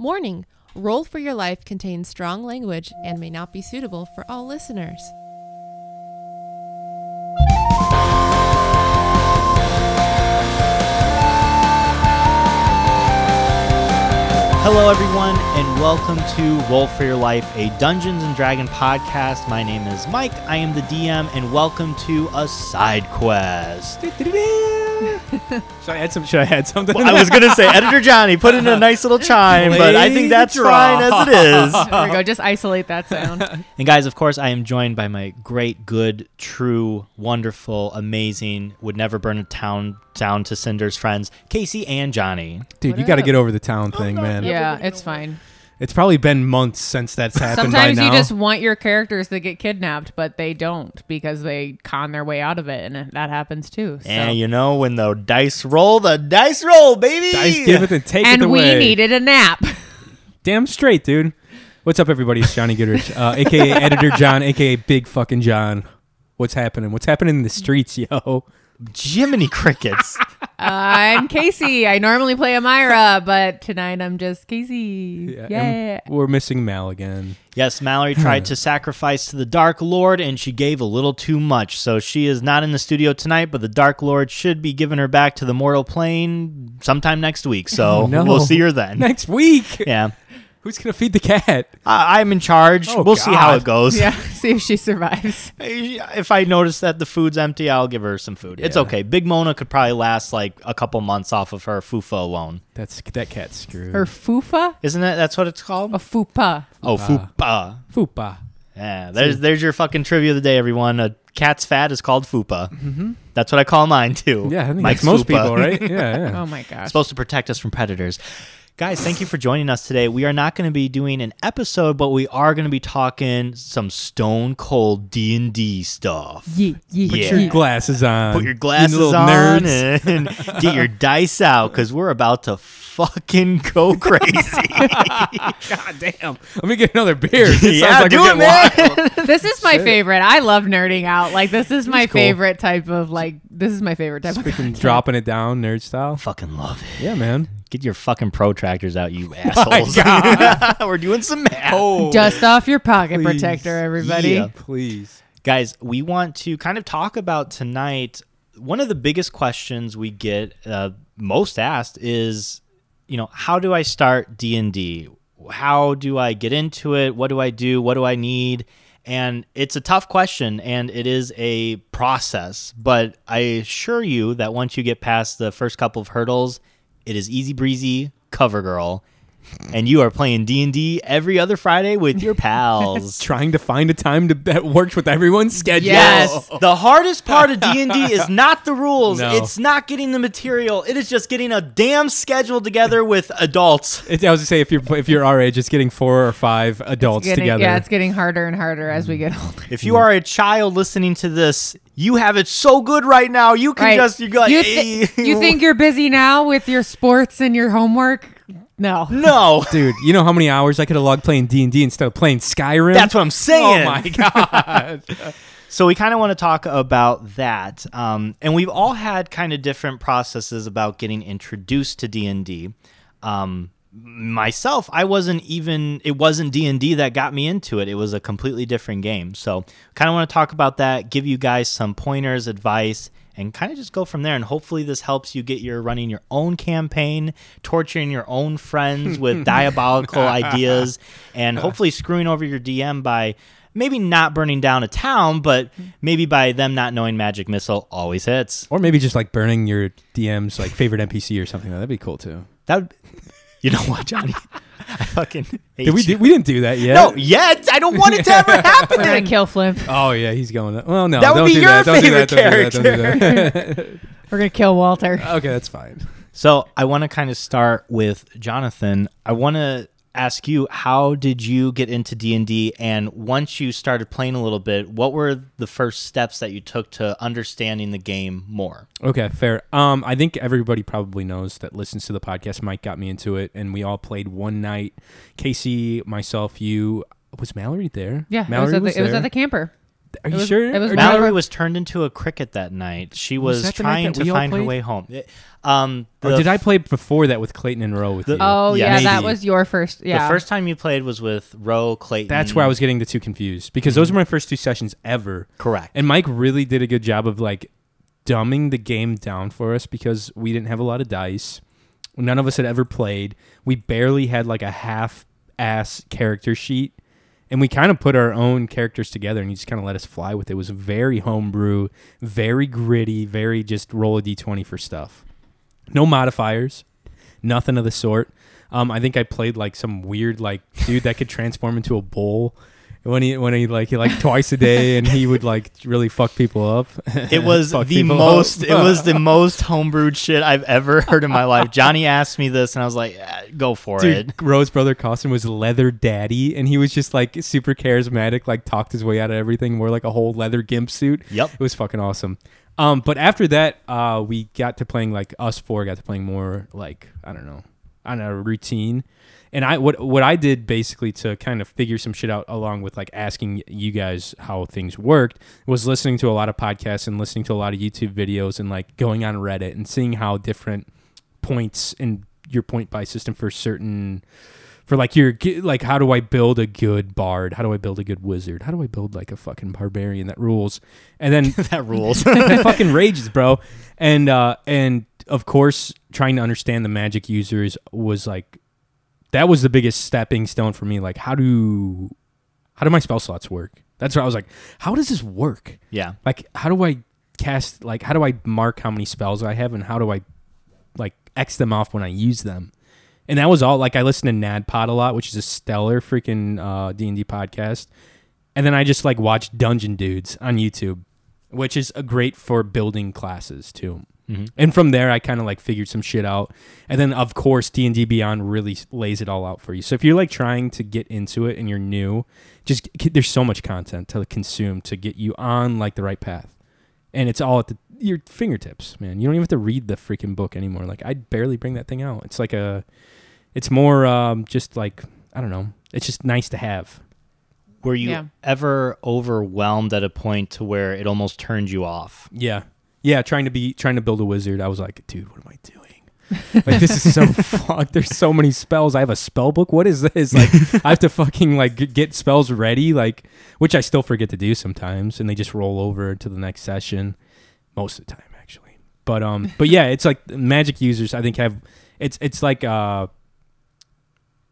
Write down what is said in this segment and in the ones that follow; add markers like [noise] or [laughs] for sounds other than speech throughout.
Warning Roll for Your Life contains strong language and may not be suitable for all listeners. Hello, everyone, and welcome to Roll for Your Life, a Dungeons and Dragon podcast. My name is Mike. I am the DM, and welcome to a side quest. [laughs] Should I add some? Should I add something? I was gonna say, Editor Johnny, put in a [laughs] nice little chime, but I think that's Play fine as it is. [laughs] There we go. Just isolate that sound. And guys, of course, I am joined by my great, good, true, wonderful, amazing, would never burn a town down to cinders friends, Casey and Johnny. Dude, What you got to get over the town thing, oh, man. yeah, it's fine. It's probably been months since that's happened Sometimes by you just want your characters to get kidnapped, but they don't because they con their way out of it, and that happens too. So. And you know, when the dice roll, the dice roll, baby. Dice give it and take it. away. and we needed a nap. [laughs] Damn straight, dude. What's up, everybody? It's Johnny Goodrich, [laughs] uh, aka Editor John, aka Big Fucking John. What's happening? What's happening in the streets, yo? Jiminy crickets. [laughs] I'm Casey. I normally play Amira, but tonight I'm just Casey. Yeah. and we're missing Mal again. Yes, Mallory tried to [sighs] sacrifice to the Dark Lord and she gave a little too much. So she is not in the studio tonight, but the Dark Lord should be giving her back to the mortal plane sometime next week. So [laughs] Oh, no. we'll see her then. Next week, Yeah. Who's gonna feed the cat? I- I'm in charge. Oh, we'll see how it goes. Yeah. [laughs] See if she survives. [laughs] If I notice that the food's empty, I'll give her some food. It's okay. Big Mona could probably last like a couple months off of her fufa alone. That's that cat's screwed. Her fufa? Isn't that That's what it's called? A fupa. oh, Fupa. fupa. Fupa. Yeah, there's there's your fucking trivia of the day, everyone. A cat's fat is called fupa. Mm-hmm. That's what I call mine too. Yeah, I think Mike's that's most fupa. people, right? [laughs] Yeah, yeah. Oh my gosh. supposed to protect us from predators. Guys, thank you for joining us today. We are not going to be doing an episode, but we are going to be talking some stone cold D and D stuff. Yeah, yeah, Put Yeah. your glasses on. Put your glasses little on nerds. and [laughs] get your dice out because we're about to fucking go [laughs] crazy. God damn. Let me get another beer. [laughs] This yeah, sounds like do it, man. This is my favorite. I love nerding out. Like this is my cool. favorite type of like. This is my favorite type of. Freaking dropping it down, nerd style. fucking love it. Yeah, man. Get your fucking protractors out, you [laughs] assholes. [laughs] We're doing some math. Oh, Dust off your pocket Please. protector, everybody. Yeah. please. Guys, we want to kind of talk about tonight. One of the biggest questions we get uh, most asked is, you know, how do I start D and D? How do I get into it? What do I do? What do I need? And it's a tough question, and it is a process. But I assure you that once you get past the first couple of hurdles, it is easy breezy. Cover girl. And you are playing D and D every other Friday with your pals. [laughs] Trying to find a time to, that works with everyone's schedule. Yes. [laughs] The hardest part of D and D [laughs] is not the rules. No. It's not getting the material. It is just getting a damn schedule together with adults. It, I was to say if you're if you're our age, it's getting four or five adults Getting- together. Yeah, it's getting harder and harder as we get older. If you are a child listening to this, you have it so good right now. You can Right. just you go like, you, thi- you think you're busy now with your sports and your homework? No. no. [laughs] Dude, you know how many hours I could have logged playing D and D instead of playing Skyrim? That's what I'm saying. Oh my [laughs] god. So we kind of want to talk about that, um, and we've all had kind of different processes about getting introduced to D and D. Um, myself, I wasn't even it wasn't D and D that got me into it. It was a completely different game. So kind of want to talk about that, give you guys some pointers, advice. And kind of just go from there, and hopefully this helps you get your running your own campaign, torturing your own friends with [laughs] diabolical [laughs] ideas, and hopefully screwing over your DM by maybe not burning down a town, but maybe by them not knowing magic missile always hits. or maybe just like burning your DM's like favorite NPC or something. That'd be cool too. That, would- [laughs] you know what, Johnny? [laughs] I fucking hate Did we you. do, we didn't do that yet? No, yet I don't want it to ever [laughs] happen. We're happen. gonna kill Flimp. Oh yeah, he's going. Well, no, That would be your that. Don't do favorite that. Don't do that. Don't do that. [laughs] We're gonna kill Walter. okay, that's fine. So I want to kind of start with Jonathan. I want to ask you, how did you get into D and D? And once you started playing a little bit, what were the first steps that you took to understanding the game more? Okay, fair. Um, I think everybody probably knows that listens to the podcast. Mike got me into it, and we all played one night. Casey, myself, you. Was Mallory there? Yeah, Mallory it was, at the, it was at the camper. Are you was- sure? was Or- one of Mallory our- was turned into a cricket that night. She Was was, that the night trying to we all find her way home. It- um, or did I play before that with Clayton and Rowe with The- you? Oh Yeah, yeah, that was your first. Yeah, The first time you played was with Roe Clayton. That's where I was getting the two confused because those were my first two sessions ever. correct. And Mike really did a good job of like dumbing the game down for us because we didn't have a lot of dice. None of us had ever played. We barely had like a half ass character sheet. And we kind of put our own characters together and he just kind of let us fly with it. It was very homebrew, very gritty, very just roll a d20 for stuff. No modifiers, nothing of the sort. Um, I think I played like some weird like dude that could transform into a bull when he when he like he like twice a day and he would like really fuck people up. It [laughs] was the most. it was the [laughs] most homebrewed shit I've ever heard in my life. Johnny asked me this, and I was like, "Ah, "Go for Dude, it." Rose brother Costin was leather daddy, and he was just like super charismatic, like talked his way out of everything, wore like a whole leather gimp suit. Yep. It was fucking awesome. Um, but after that, uh, we got to playing like us four got to playing more like I don't know, on a routine. And I what what I did basically to kind of figure some shit out along with like asking you guys how things worked was listening to a lot of podcasts and listening to a lot of YouTube videos and like going on Reddit and seeing how different points in your point buy system for certain for like your like how do I build a good bard? How do I build a good wizard? How do I build like a fucking barbarian that rules? And then [laughs] that rules. [laughs] that fucking rages, bro. And uh and of course trying to understand the magic users was like that was the biggest stepping stone for me. Like how do how do my spell slots work? That's what I was like, how does this work? yeah. Like how do I cast like how do I mark how many spells I have and how do I like X them off when I use them? And that was all like I listened to NADDPod a lot, which is a stellar freaking uh D and D podcast. And then I just like watched Dungeon Dudes on YouTube, which is a great for building classes too. And from there, I kind of like figured some shit out. And then, of course, D and D Beyond really lays it all out for you. So if you're like trying to get into it and you're new, just there's so much content to consume to get you on like the right path, and it's all at the, your fingertips, man. You don't even have to read the freaking book anymore. Like I barely bring that thing out. It's like a, it's more um, just like I don't know. It's just nice to have. Were you Yeah. ever overwhelmed at a point to where it almost turned you off? Yeah. Yeah, trying to be trying to build a wizard. I was like, dude, what am I doing? [laughs] like this is so fucked. There's so many spells. I have a spell book. What is this? Like I have to [laughs] fucking like g- get spells ready, like which I still forget to do sometimes, and they just roll over to the next session most of the time actually. But um but yeah, it's like magic users I think have it's it's like uh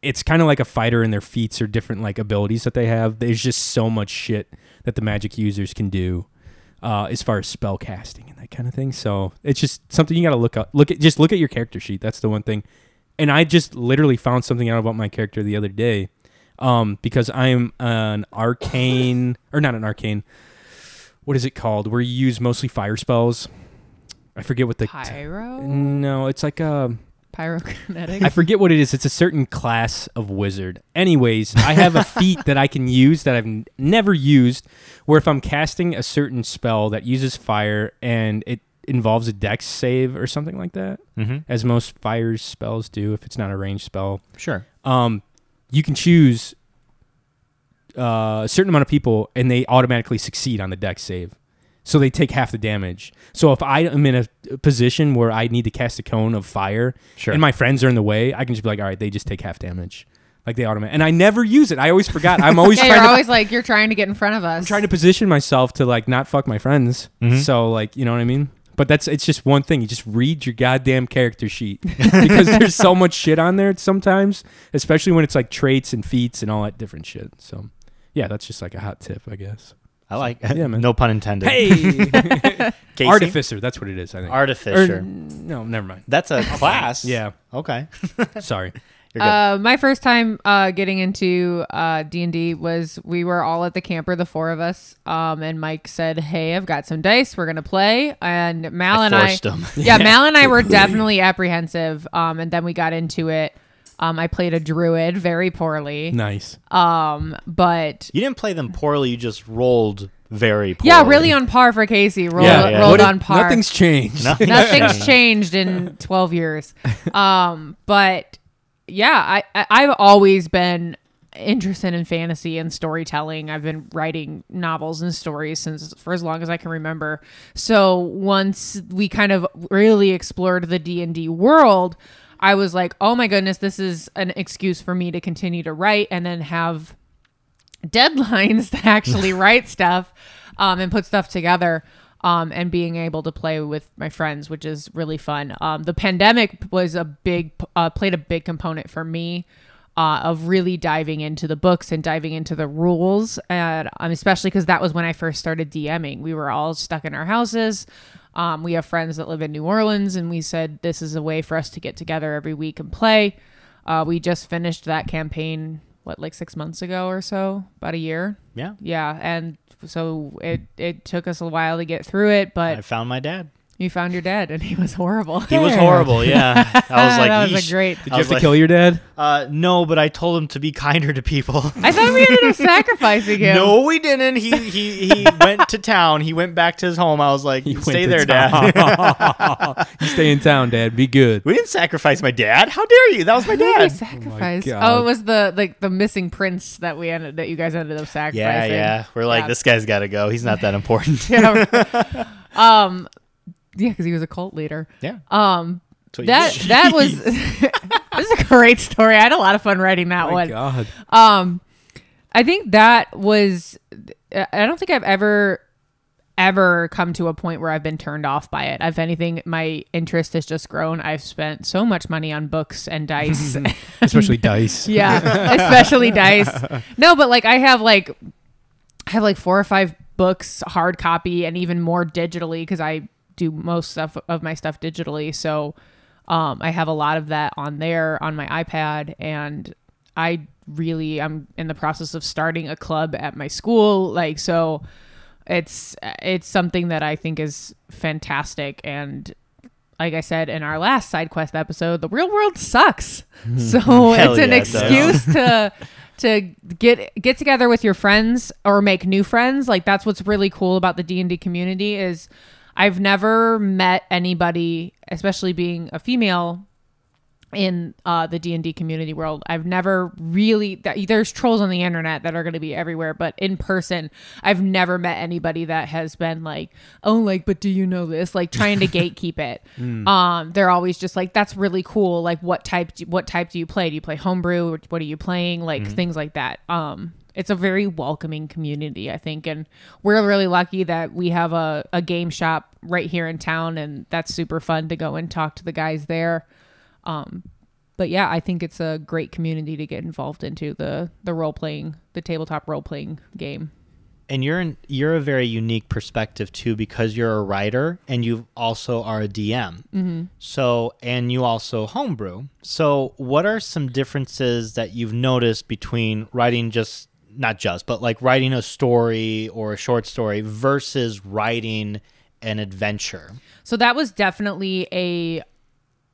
it's kind of like a fighter in their feats or different like abilities that they have. There's just so much shit that the magic users can do uh, as far as spell casting and that kind of thing. So it's just something you got to look up. Look at just look at your character sheet. That's the one thing. And I just literally found something out about my character the other day, um, because I'm an arcane or not an arcane. What is it called? Where you use mostly fire spells. I forget what the pyro, no, it's like a pyrokinetic. I forget what it is. It's a certain class of wizard. Anyways, I have a feat that I can use that I've n- never used, where if I'm casting a certain spell that uses fire and it involves a dex save or something like that, Mm-hmm. as most fire spells do, if it's not a ranged spell, Sure. um, you can choose uh, a certain amount of people and they automatically succeed on the dex save. So they take half the damage. So if I am in a a position where I need to cast a cone of fire Sure. and my friends are in the way, I can just be like, all right, they just take half damage. Like they automatic. And I never use it. I always forgot. I'm [laughs] always yeah, trying you're to always like you're trying to get in front of us. I'm trying to position myself to like not fuck my friends. Mhm. So like, you know what I mean? But that's it's just one thing. You just read your goddamn character sheet [laughs] because there's so much shit on there sometimes, especially when it's like traits and feats and all that different shit. So, yeah, that's just like a hot tip, I guess. I like. Yeah, man. [laughs] no pun intended. Hey, [laughs] Casey? artificer. That's what it is. I think. Artificer. Or- no, never mind. That's a class. Yeah, Okay. [laughs] sorry. You're good. Uh, my first time uh, getting into uh, D&D was we were all at the camper, the four of us, um, and Mike said, "Hey, I've got some dice. We're gonna play." And Mal I and I, forced him. yeah, Mal and I were definitely apprehensive. Um, and then we got into it. Um, I played a druid very poorly. Nice. Um, but you didn't play them poorly. You just rolled very poorly. yeah, really on par for Casey. Rolled, Yeah, yeah. rolled What it- on par. Nothing's changed. Nothing Nothing's changed in 12 years. Um, but yeah, I, I I've always been interested in fantasy and storytelling. I've been writing novels and stories since for as long as I can remember. So once we kind of really explored the D&D world, I was like, "Oh my goodness, this is an excuse for me to continue to write and then have deadlines [laughs] to actually [laughs] write stuff um, and put stuff together um, and being able to play with my friends, which is really fun. Um, the pandemic was a big uh, played a big component for me. Uh, of really diving into the books and diving into the rules, and um, especially because that was when I first started DMing. We were all stuck in our houses. Um, we have friends that live in New Orleans, and we said this is a way for us to get together every week and play. Uh, we just finished that campaign, what, like six months ago or so, about a year. Yeah. Yeah, and so it it took us a while to get through it, but I found my dad. You found your dad, and he was horrible. He was horrible. Yeah. [laughs] I was like, that was "Yeesh." a great. Did I you was have to like- kill your dad? Uh, no, but I told him to be kinder to people. [laughs] I thought we ended up sacrificing him. No, we didn't. He he he went to town. He went back to his home. I was like, He "Stay there, Dad." town. [laughs] you stay in town, Dad. Be good. we didn't sacrifice my dad. How dare you? That was my Who did we dad. sacrifice? God. Oh, it was the like the missing prince that we ended that you guys ended up sacrificing. Yeah, yeah. We're like, Yeah. this guy's got to go. He's not that important. Yeah. um, yeah, because he was a cult leader. yeah. Um, That's what you that that was [laughs] [laughs] this is a great story. I had a lot of fun writing that Oh my one. God. Um, I think that was. I don't think I've ever ever come to a point where I've been turned off by it. If anything, my interest has just grown. I've spent so much money on books and dice. [laughs] Especially dice. yeah, especially dice. No, but like I have like I have like four or five books hard copy and even more digitally because I do most stuff of my stuff digitally. So um, I have a lot of that on there on my iPad, and I really I'm in the process of starting a club at my school. Like so, it's it's something that I think is fantastic and. Like I said in our last side quest episode, the real world sucks. [laughs] So [laughs] it's an yeah, excuse to [laughs] to get get together with your friends or make new friends like that's what's really cool about the D&D community is I've never met anybody especially being a female in uh, the D&D community world. I've never really that, there's trolls on the internet that are going to be everywhere, but in person, I've never met anybody that has been like, "Oh, like, but do you know this?" like trying to [laughs] gatekeep it. Um, they're always just like, "That's really cool. Like, what type do, what type do you play? Do you play homebrew? What are you playing? Like things like that." Um, it's a very welcoming community, I think, and we're really lucky that we have a, a game shop right here in town, and that's super fun to go and talk to the guys there. Um, but yeah, I think it's a great community to get involved into the the role playing, the tabletop role playing game. and you're in, you're a very unique perspective too because you're a writer and you also are a DM. Mm-hmm. So and you also homebrew. So what are some differences that you've noticed between writing just not just but like writing a story or a short story versus writing an adventure? So that was definitely a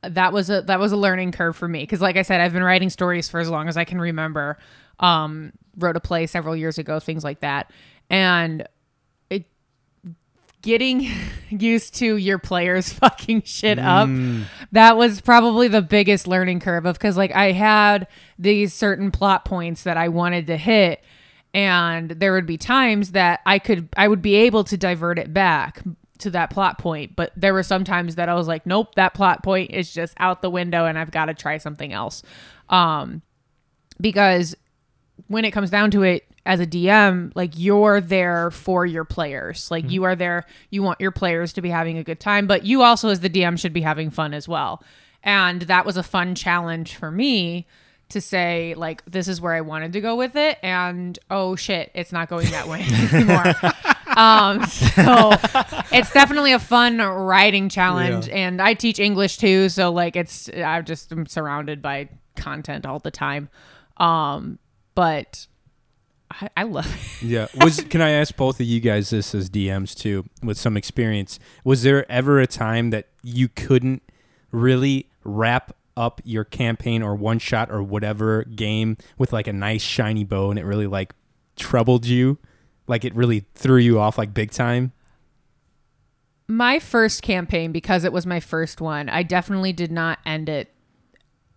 that was a that was a learning curve for me because like I said, I've been writing stories for as long as I can remember. Um, wrote a play several years ago, things like that, and getting [laughs] used to your players [laughs] fucking shit up that was probably the biggest learning curve of because like i had these certain plot points that i wanted to hit and there would be times that i could i would be able to divert it back to that plot point but there were some times that i was like nope that plot point is just out the window and i've got to try something else. Um because when it comes down to it as a DM, like you're there for your players. Like you are there, you want your players to be having a good time, but you also as the DM should be having fun as well. And that was a fun challenge for me to say like this is where I wanted to go with it and oh shit, it's not going that way [laughs] anymore. um so it's definitely a fun writing challenge and I teach English too, so like it's I just am surrounded by content all the time. Um but I, I love it. [laughs] Yeah. Was can I ask both of you guys this as DMs too, with some experience? Was there ever a time that you couldn't really wrap up your campaign or one shot or whatever game with like a nice shiny bow and it really like troubled you? Like it really threw you off like big time? my first campaign because it was my first one i definitely did not end it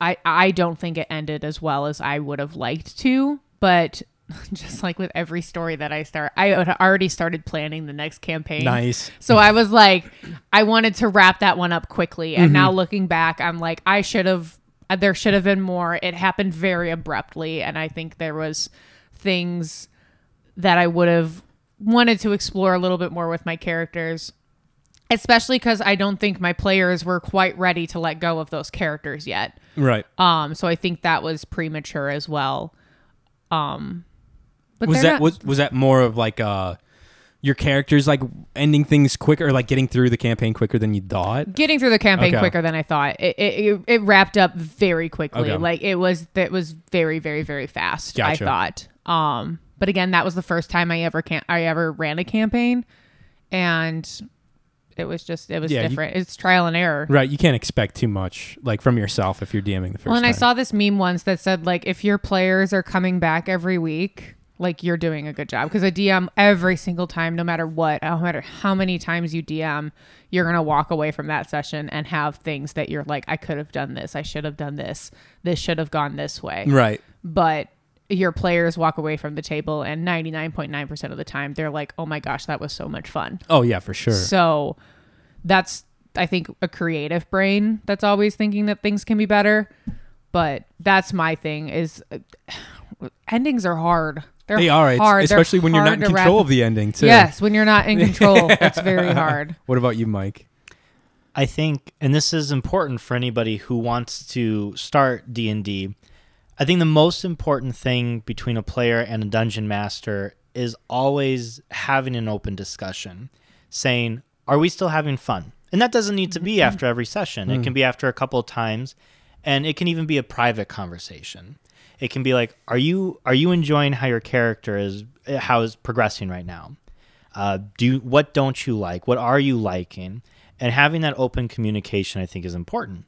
i i don't think it ended as well as i would have liked to but [laughs] just like with every story that I start, I had already started planning the next campaign. Nice. So I was like, I wanted to wrap that one up quickly. And now looking back, I'm like, I should have, uh, there should have been more. It happened very abruptly. And I think there was things that I would have wanted to explore a little bit more with my characters. Especially because I don't think my players were quite ready to let go of those characters yet. Right. Um, so I think that was premature as well. Um, but was that not- was was that more of like uh your characters like ending things quicker or like getting through the campaign quicker than you thought? getting through the campaign Okay. quicker than I thought. It, it it- it wrapped up very quickly. Okay. Like it was that was very very very fast. Gotcha. I thought. Um, but again, that was the first time I ever can I ever ran a campaign, and it was just it was Yeah, you- different. it's trial and error. Right. You can't expect too much like from yourself if you're DMing the first Well, and time. I saw this meme once that said like if your players are coming back every week, like you're doing a good job because a DM every single time, no matter what, no matter how many times you DM, you're gonna walk away from that session and have things that you're like, I could have done this, I should have done this, this should have gone this way, Right. but your players walk away from the table and 99.9% of the time they're like oh my gosh that was so much fun Oh yeah, for sure. so that's I think a creative brain that's always thinking that things can be better. But that's my thing is uh, [sighs] endings are hard. They're they are, it's- hard. They're especially when you're not in hard to control wrap- of the ending too. Yes, when you're not in [laughs] control, it's very hard. [laughs] What about you, Mike? I think, and this is important for anybody who wants to start D and D. I think the most important thing between a player and a dungeon master is always having an open discussion, saying, "Are we still having fun?" And that doesn't need to be mm-hmm. after every session. It mm-hmm. can be after a couple of times, and it can even be a private conversation. It can be like, "Are you are you enjoying how your character is how is progressing right now?" uh, do you, what don't you like? What are you liking? And having that open communication i think is important.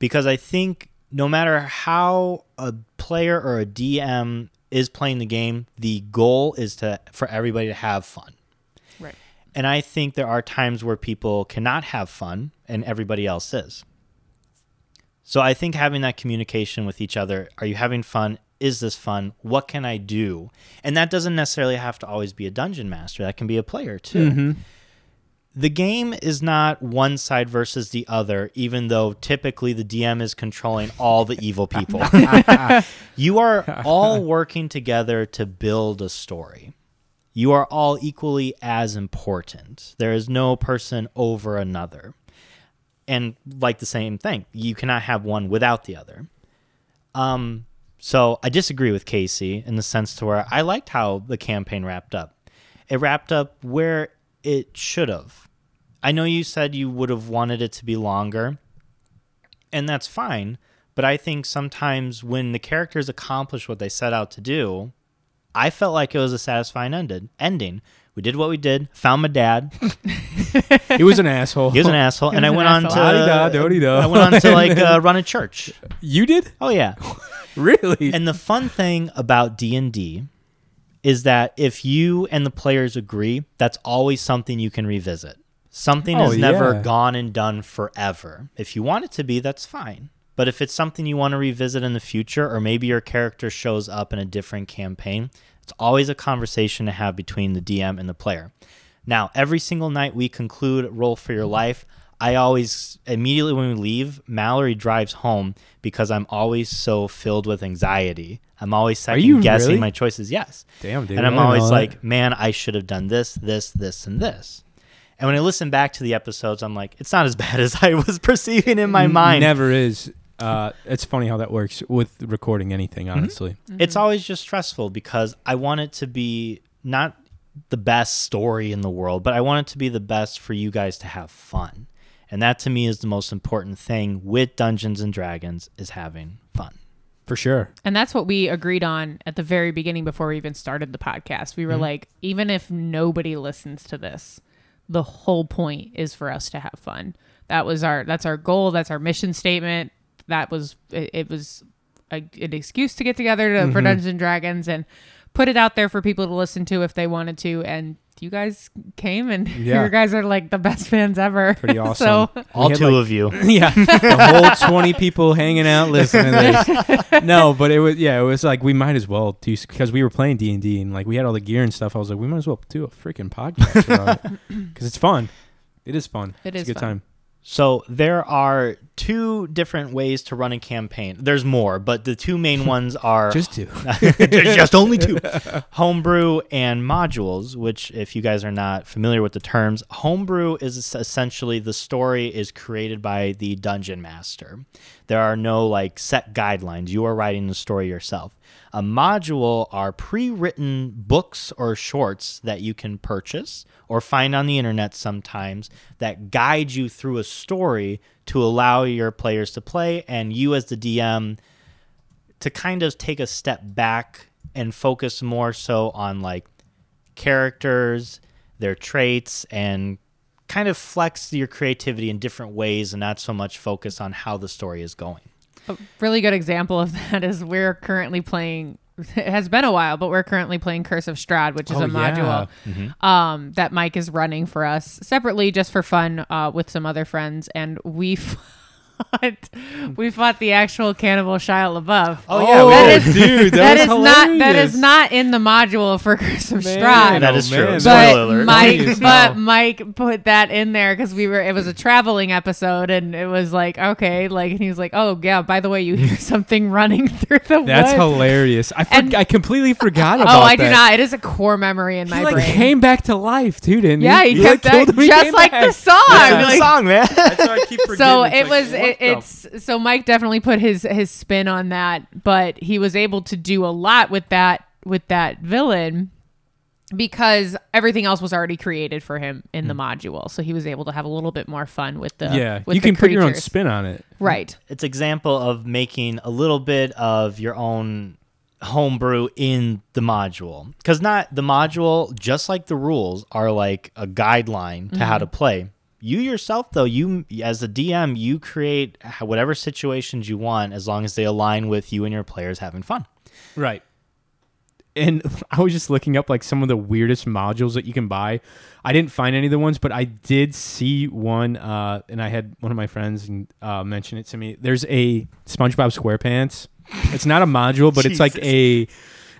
Because i think no matter how a player or a dm is playing the game the goal is to for everybody to have fun. Right. and i think there are times where people cannot have fun and everybody else is so i think having that communication with each other are you having fun is this fun what can i do and that doesn't necessarily have to always be a dungeon master that can be a player too mm-hmm. the game is not one side versus the other, even though typically the DM is controlling all the evil people. [laughs] you are [laughs] all working together to build a story. You are all equally as important. There is no person over another. And like the same thing, you cannot have one without the other. Um, so I disagree with Casey in the sense to where I liked how the campaign wrapped up. It wrapped up where it should have. I know you said you would have wanted it to be longer, and that's fine. But I think sometimes when the characters accomplish what they set out to do, I felt like it was a satisfying ended ending. We did what we did. Found my dad. [laughs] He was an asshole. He was an asshole, and I went an on asshole. To. I went on to like [laughs] uh, run a church. You did? Oh yeah. [laughs] Really? And the fun thing about D&D is that if you and the players agree, that's always something you can revisit. Something Oh, is never yeah. gone and done forever. If you want it to be, that's fine. But if it's something you want to revisit in the future, or maybe your character shows up in a different campaign, it's always a conversation to have between the DM and the player. Now, every single night we conclude Roll for Your Life, I always, immediately when we leave, Mallory drives home because I'm always so filled with anxiety. I'm always second guessing really? my choices. Yes. Damn, dude. And I'm always know that. like, man, I should have done this, this, this, and this. And when I listen back to the episodes, I'm like, it's not as [laughs] bad as I was perceiving in my mind. Never is. Uh, it's funny how that works with recording anything, Mm-hmm. honestly. It's always just stressful because I want it to be not the best story in the world, but I want it to be the best for you guys to have fun. And that to me is the most important thing with Dungeons and Dragons is having fun. For sure. And that's what we agreed on at the very beginning before we even started the podcast. We were Mm-hmm. like, even if nobody listens to this, the whole point is for us to have fun. That was our that's our goal, that's our mission statement. That was it, it was a, an excuse to get together to, for mm-hmm. Dungeons and Dragons and put it out there for people to listen to if they wanted to. And you guys came, and [laughs] Yeah. you guys are like the best fans ever. Pretty [laughs] awesome. so All two like- of you. [laughs] yeah, the whole twenty people hanging out listening to this. No, but it was yeah, it was like we might as well do because we were playing D and D and like we had all the gear and stuff. I was like, we might as well do a freaking podcast about it because it's fun. It is fun. It it's is a good fun. time. So there are two different ways to run a campaign. There's more, but the two main [laughs] ones are Just two. [laughs] just only two [laughs] homebrew and modules which if you guys are not familiar with the terms homebrew is essentially the story is created by the dungeon master there are no like set guidelines you are writing the story yourself a module are pre-written books or shorts that you can purchase or find on the internet sometimes that guide you through a story to allow your players to play and you as the dm to kind of take a step back and focus more so on like characters, their traits, and kind of flex your creativity in different ways and not so much focus on how the story is going. A really good example of [laughs] that is we're currently playing. It has been a while, but we're currently playing Curse of Strahd, which is Oh, a module um, that Mike is running for us separately, just for fun, uh, with some other friends, and we [laughs] fought. [laughs] We fought the actual cannibal Shia LaBeouf. Oh, yeah, we that did. is dude, that is not that is not in the module for Curse of Strahd. That is true. man. Spoiler but alert. Funny Mike, as but. Mike put that in there because we were. It was a traveling episode, and it was like okay, like, and he was like, "Oh yeah, by the way, you hear [laughs] something running through the woods. That's woods." hilarious. I for- And- I completely forgot [laughs] oh, about it. Oh, I that. do not. It is a core memory in He my like brain. came back to life too, didn't yeah, he? he like, that killed him, just like back. the song. Good Like, song, man. That's why I keep forgetting. so It's it like, was what it, it's so mike definitely put his his spin on that but he was able to do a lot with that with that villain because everything else was already created for him in the module. So he was able to have a little bit more fun with the Hmm. yeah, with you the can put your own spin on it. right. It's example of making a little bit of your own homebrew in the module. Because not the module just like the rules are like a guideline to how to play you yourself though you as a dm you create whatever situations you want as long as they align with you and your players having fun Right. And [laughs] I was just looking up like some of the weirdest modules that you can buy. I didn't find any of the ones, but I did see one, uh, and I had one of my friends uh, mention it to me. There's a SpongeBob SquarePants. It's not a module, but it's like a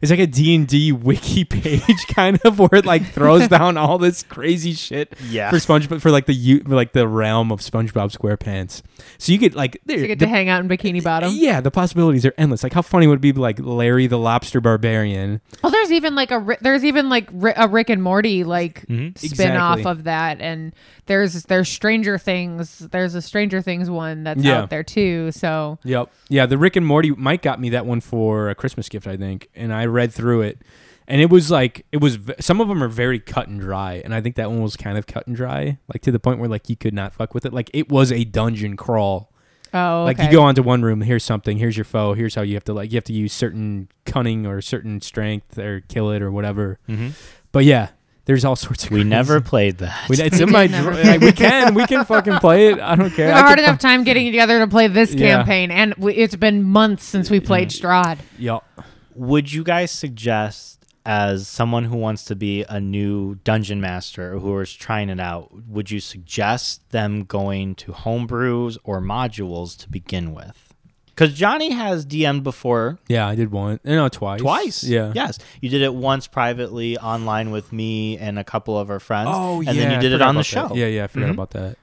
it's like a D&D wiki [laughs] page kind of where it like throws [laughs] down all this crazy shit Yeah. for SpongeBob for like the u- for, like the realm of SpongeBob SquarePants. So you get like there, you get the- to hang out in bikini bottom yeah, the possibilities are endless. Like, how funny would it be like Larry the Lobster Barbarian? well there's even like a there's even like a rick and morty like Mhm. spin off Exactly. of that and there's there's stranger things there's a stranger things one that's Yeah. out there too so Yep. Yeah, the Rick and Morty. Mike got me that one for a Christmas gift, I think, and I read through it, and it was like it was. Some of them are very cut and dry, and I think that one was kind of cut and dry, like to the point where like you could not fuck with it. Like it was a dungeon crawl. oh Like you go onto one room, here's something, here's your foe, here's how you have to like you have to use certain cunning or certain strength or kill it or whatever. Mhm. But yeah, there's all sorts of. we crazy- never played that We, it's [laughs] We in my. never dr- like, we can. We can fucking play it. I don't [laughs] care. We I have a hard can enough time getting together to play this Yeah. campaign, and we, it's been months since we played Strahd. Yep. Would you guys suggest as someone who wants to be a new dungeon master or who is trying it out would you suggest them going to homebrews or modules to begin with because johnny has dm'd before Yeah, I did one. No, twice. twice Yeah. yes you did it once privately online with me and a couple of our friends Oh, and yeah. then you I did it forgot on the about show that. Yeah, yeah, I forgot Mhm. about that.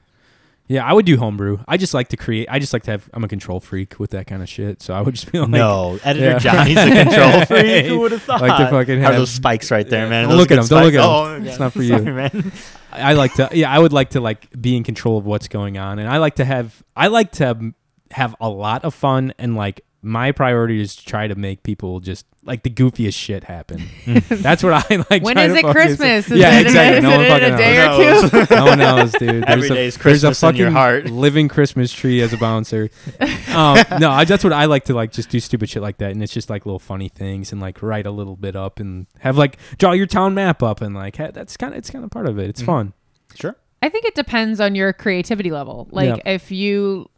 Yeah, I would do homebrew. I just like to create. I just like to have. I'm a control freak with that kind of shit. So I would just be [laughs] like, no, editor Yeah. Johnny's a control [laughs] freak. Who would have thought? Like to fucking Are have- those spikes right there, Yeah. man? Don't look at them. don't look at them. Oh, It's not for [laughs] you. Sorry, man. I like to. Yeah, I would like to like be in control of what's going on, and I like to have. I like to have a lot of fun, and like my priority is to try to make people just like the goofiest shit happen. [laughs] That's what I like. When trying is to it fucking- Christmas? Is yeah, it, exactly. Is no one it in fucking a day knows. or two? [laughs] no one knows, dude. [laughs] Every There's a, day's there's a Christmas in fucking your heart. living Christmas tree as a bouncer. um, no, I, that's what I like to like. Just do stupid shit like that, and it's just like little funny things, and like write a little bit up, and have like draw your town map up, and like ha- that's kind of it's kind of part of it. It's Mhm. fun. Sure. I think it depends on your creativity level. Like Yeah. if you,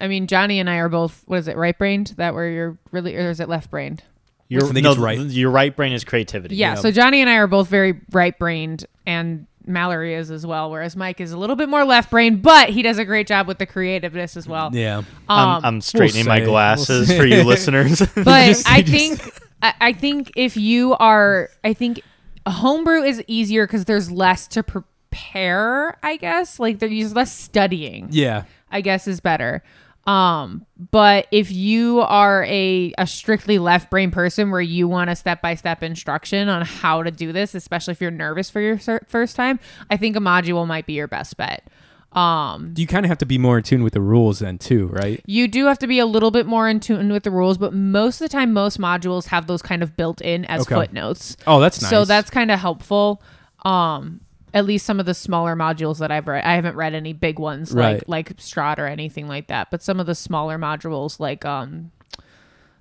I mean, Johnny and I are both. What is it? Right brained? That where you're really, or is it left brained? Your, I think no, right. your right brain is creativity. Yeah, so Johnny and I are both very right brained, and Mallory is as well, whereas Mike is a little bit more left brained, but he does a great job with the creativeness as well. Yeah. I'm, Um, I'm straightening my say. We'll glasses for you [laughs] listeners. [laughs] [laughs] but Just- I just- think I, I think if you are, I think homebrew is easier because there's less to prepare. I guess like there's less studying. Yeah. I guess is better. Um, but if you are a, a strictly left brain person where you want a step by step instruction on how to do this, especially if you're nervous for your first time, I think a module might be your best bet. Um, You kind of have to be more in tune with the rules then too, right? you do have to be a little bit more in tune with the rules, but most of the time, most modules have those kind of built in as Okay. footnotes. Oh, that's nice. So that's kind of helpful. Um, at least some of the smaller modules that I've read, I haven't read any big ones Right. like like Strahd or anything like that. But some of the smaller modules, like um,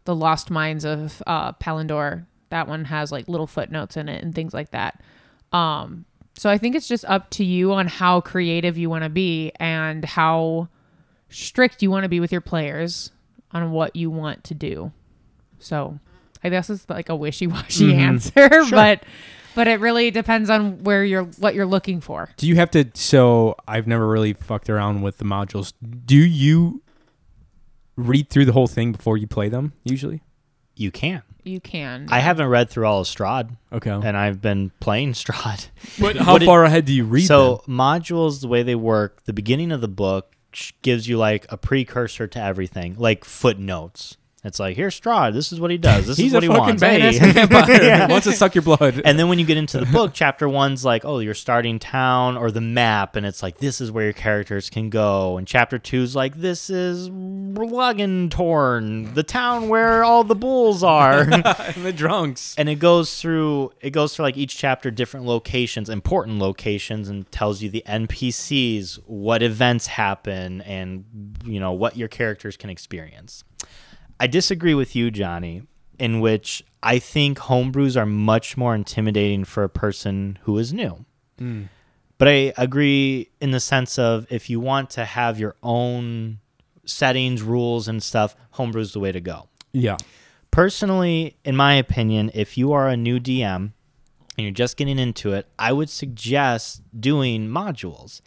the Lost Mines of uh, Palindor, that one has like little footnotes in it and things like that. Um, so I think it's just up to you on how creative you want to be and how strict you want to be with your players on what you want to do. So I guess it's like a wishy-washy Mm-hmm. [laughs] answer, but but it really depends on where you're what you're looking for. Do you have to? So I've never really fucked around with the modules. Do you read through the whole thing before you play them? Usually. you can. You can. I haven't read through all of Strahd, Okay. and I've been playing [laughs] Strahd. But [laughs] how What it- far ahead do you read? so modules, the way they work, the beginning of the book gives you like a precursor to everything, like footnotes. It's like here's Strahd. This is what he does. This [laughs] He's is what a he fucking wants. badass Hey. vampire. [laughs] [laughs] Wants to suck your blood. And then when you get into the book, chapter one's like, oh, you're starting town or the map, and it's like this is where your characters can go. And chapter two's like, this is Torn, the town where all the bulls are. and the drunks. and it goes through it goes through like each chapter different locations important locations and tells you the npcs what events happen and you know what your characters can experience i disagree with you johnny in which i think homebrews are much more intimidating for a person who is new hmm. but i agree in the sense of if you want to have your own settings rules and stuff homebrew's the way to go Yeah. personally, in my opinion, if you are a new DM and you're just getting into it, I would suggest doing modules.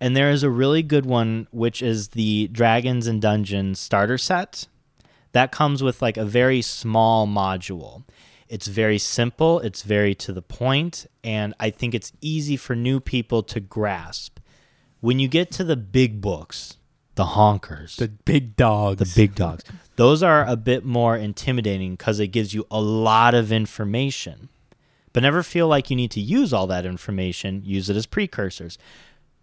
And there is a really good one, which is the Dragons and Dungeons starter set. That comes with like a very small module. It's very simple, it's very to the point, and I think it's easy for new people to grasp. When you get to the big books, the honkers, The big dogs. the big dogs. Those are a bit more intimidating because it gives you a lot of information. But never feel like you need to use all that information. Use it as precursors.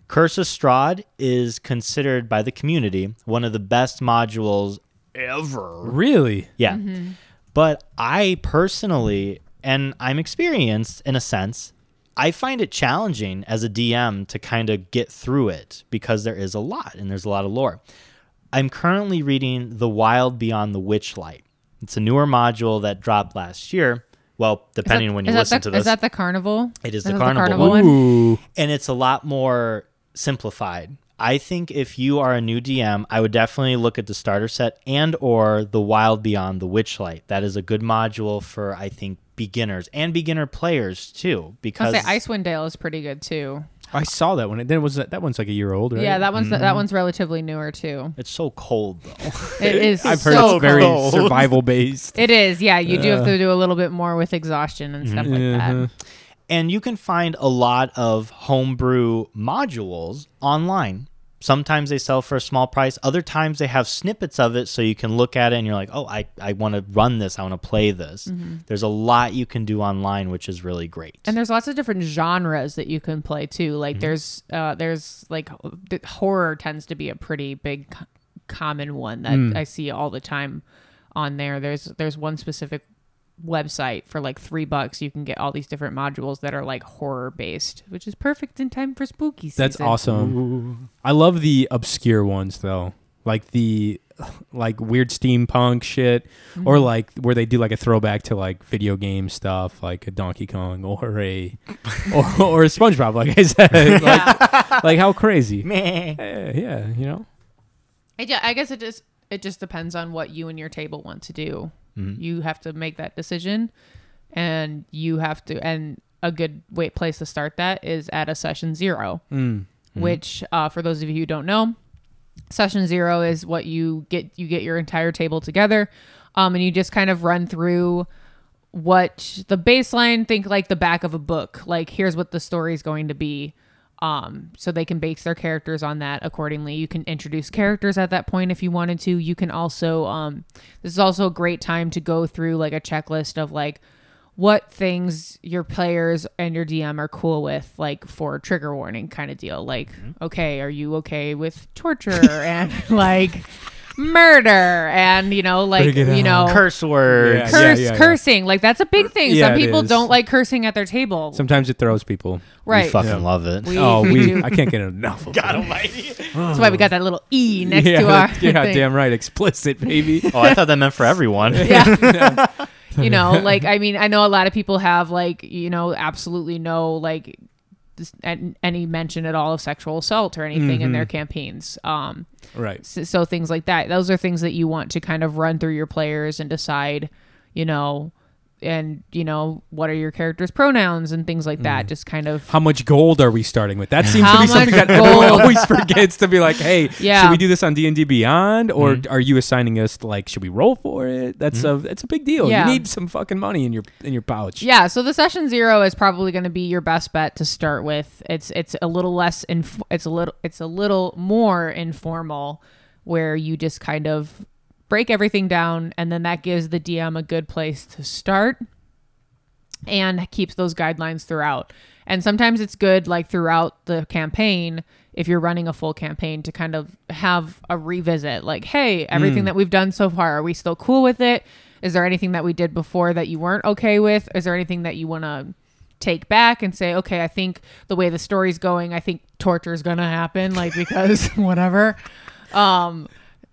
Curse of Strahd is considered by the community one of the best modules ever. Really? Yeah. Mm-hmm. But I personally, and I'm experienced in a sense, I find it challenging as a DM to kind of get through it because there is a lot and there's a lot of lore. I'm currently reading The Wild Beyond the Witchlight. It's a newer module that dropped last year. Well, depending on when you is that listen the, to this. Is that the carnival? It is Is the that carnival one. Ooh. and it's a lot more simplified. I think if you are a new DM, I would definitely look at the starter set and or the Wild Beyond the Witchlight. That is a good module for I think beginners and beginner players too Because I'll because say Icewind Dale is pretty good too. I saw that one. Then was that that one's like a year old, right? Yeah, that one's that mm-hmm. one's relatively newer too. it's so cold though. [laughs] It is. I've heard so it's very cold. survival based. It is. Yeah, you do have to do a little bit more with exhaustion and stuff like that. Mm-hmm. And you can find a lot of homebrew modules online. Sometimes they sell for a small price. Other times they have snippets of it so you can look at it and you're like, oh, I, I want to run this. I want to play this. Mm-hmm. There's a lot you can do online, which is really great. And there's lots of different genres that you can play too. Like mm-hmm. there's uh there's like uh, horror tends to be a pretty big co- common one that mm. I see all the time on there. There's there's one specific website for like 3 bucks you can get all these different modules that are like horror based, which is perfect in time for spooky season. That's awesome. I love the obscure ones though, like the [sighs] like weird steampunk shit, Mm-hmm. or like where they do like a throwback to like video game stuff, like a Donkey Kong [laughs] or a or, or a SpongeBob. Like I said, [laughs] like, Yeah. like how crazy. Meh. Eh, yeah, you know. It, yeah, I guess it just it just depends on what you and your table want to do. You have to make that decision, and you have to. And a good way place to start that is at a session zero, which uh, for those of you who don't know, session zero is what you get. You get your entire table together, um, and you just kind of run through what the baseline think like the back of a book like here's what the story is going to be um so they can base their characters on that accordingly. You can introduce characters at that point if you wanted to. You can also um this is also a great time to go through like a checklist of like what things your players and your DM are cool with, like for trigger warning kind of deal. Like, okay, are you okay with torture? [laughs] And like murder and you know, like you know, on. Curse words. Yeah. curse yeah, yeah. cursing. Like that's a big thing. Yeah, Some people don't like cursing at their table. Sometimes it throws people. right. We fucking Yeah. love it. We- oh, we we. I can't get enough of [laughs] God it. almighty. [sighs] That's why we got that little E next yeah, to our [laughs] yeah, thing. damn right, explicit, baby. [laughs] Oh, I thought that meant for everyone. yeah. you know, like I mean, I know a lot of people have like you know absolutely no like this- any mention at all of sexual assault or anything in their campaigns. Um, right. so, so things like that. Those are things that you want to kind of run through your players and decide, you know, and you know what are your characters' pronouns and things like that. Mm. Just kind of How much gold are we starting with? That seems How to be something much that everyone always [laughs] forgets to be like, hey, Yeah. should we do this on D and D Beyond, or mm-hmm. are you assigning us like, should we roll for it? That's mm-hmm. a it's a big deal. Yeah. You need some fucking money in your in your pouch. Yeah, so the session zero is probably going to be your best bet to start with. It's it's a little less inf- it's a little it's a little more informal, where you just kind of break everything down, and then that gives the DM a good place to start, and keeps those guidelines throughout. And sometimes it's good, like throughout the campaign, if you're running a full campaign, to kind of have a revisit. Like, hey, everything that we've done so far, are we still cool with it? Is there anything that we did before that you weren't okay with? Is there anything that you want to take back and say, okay, I think the way the story's going, I think torture is going to happen, like because [laughs] whatever. Um,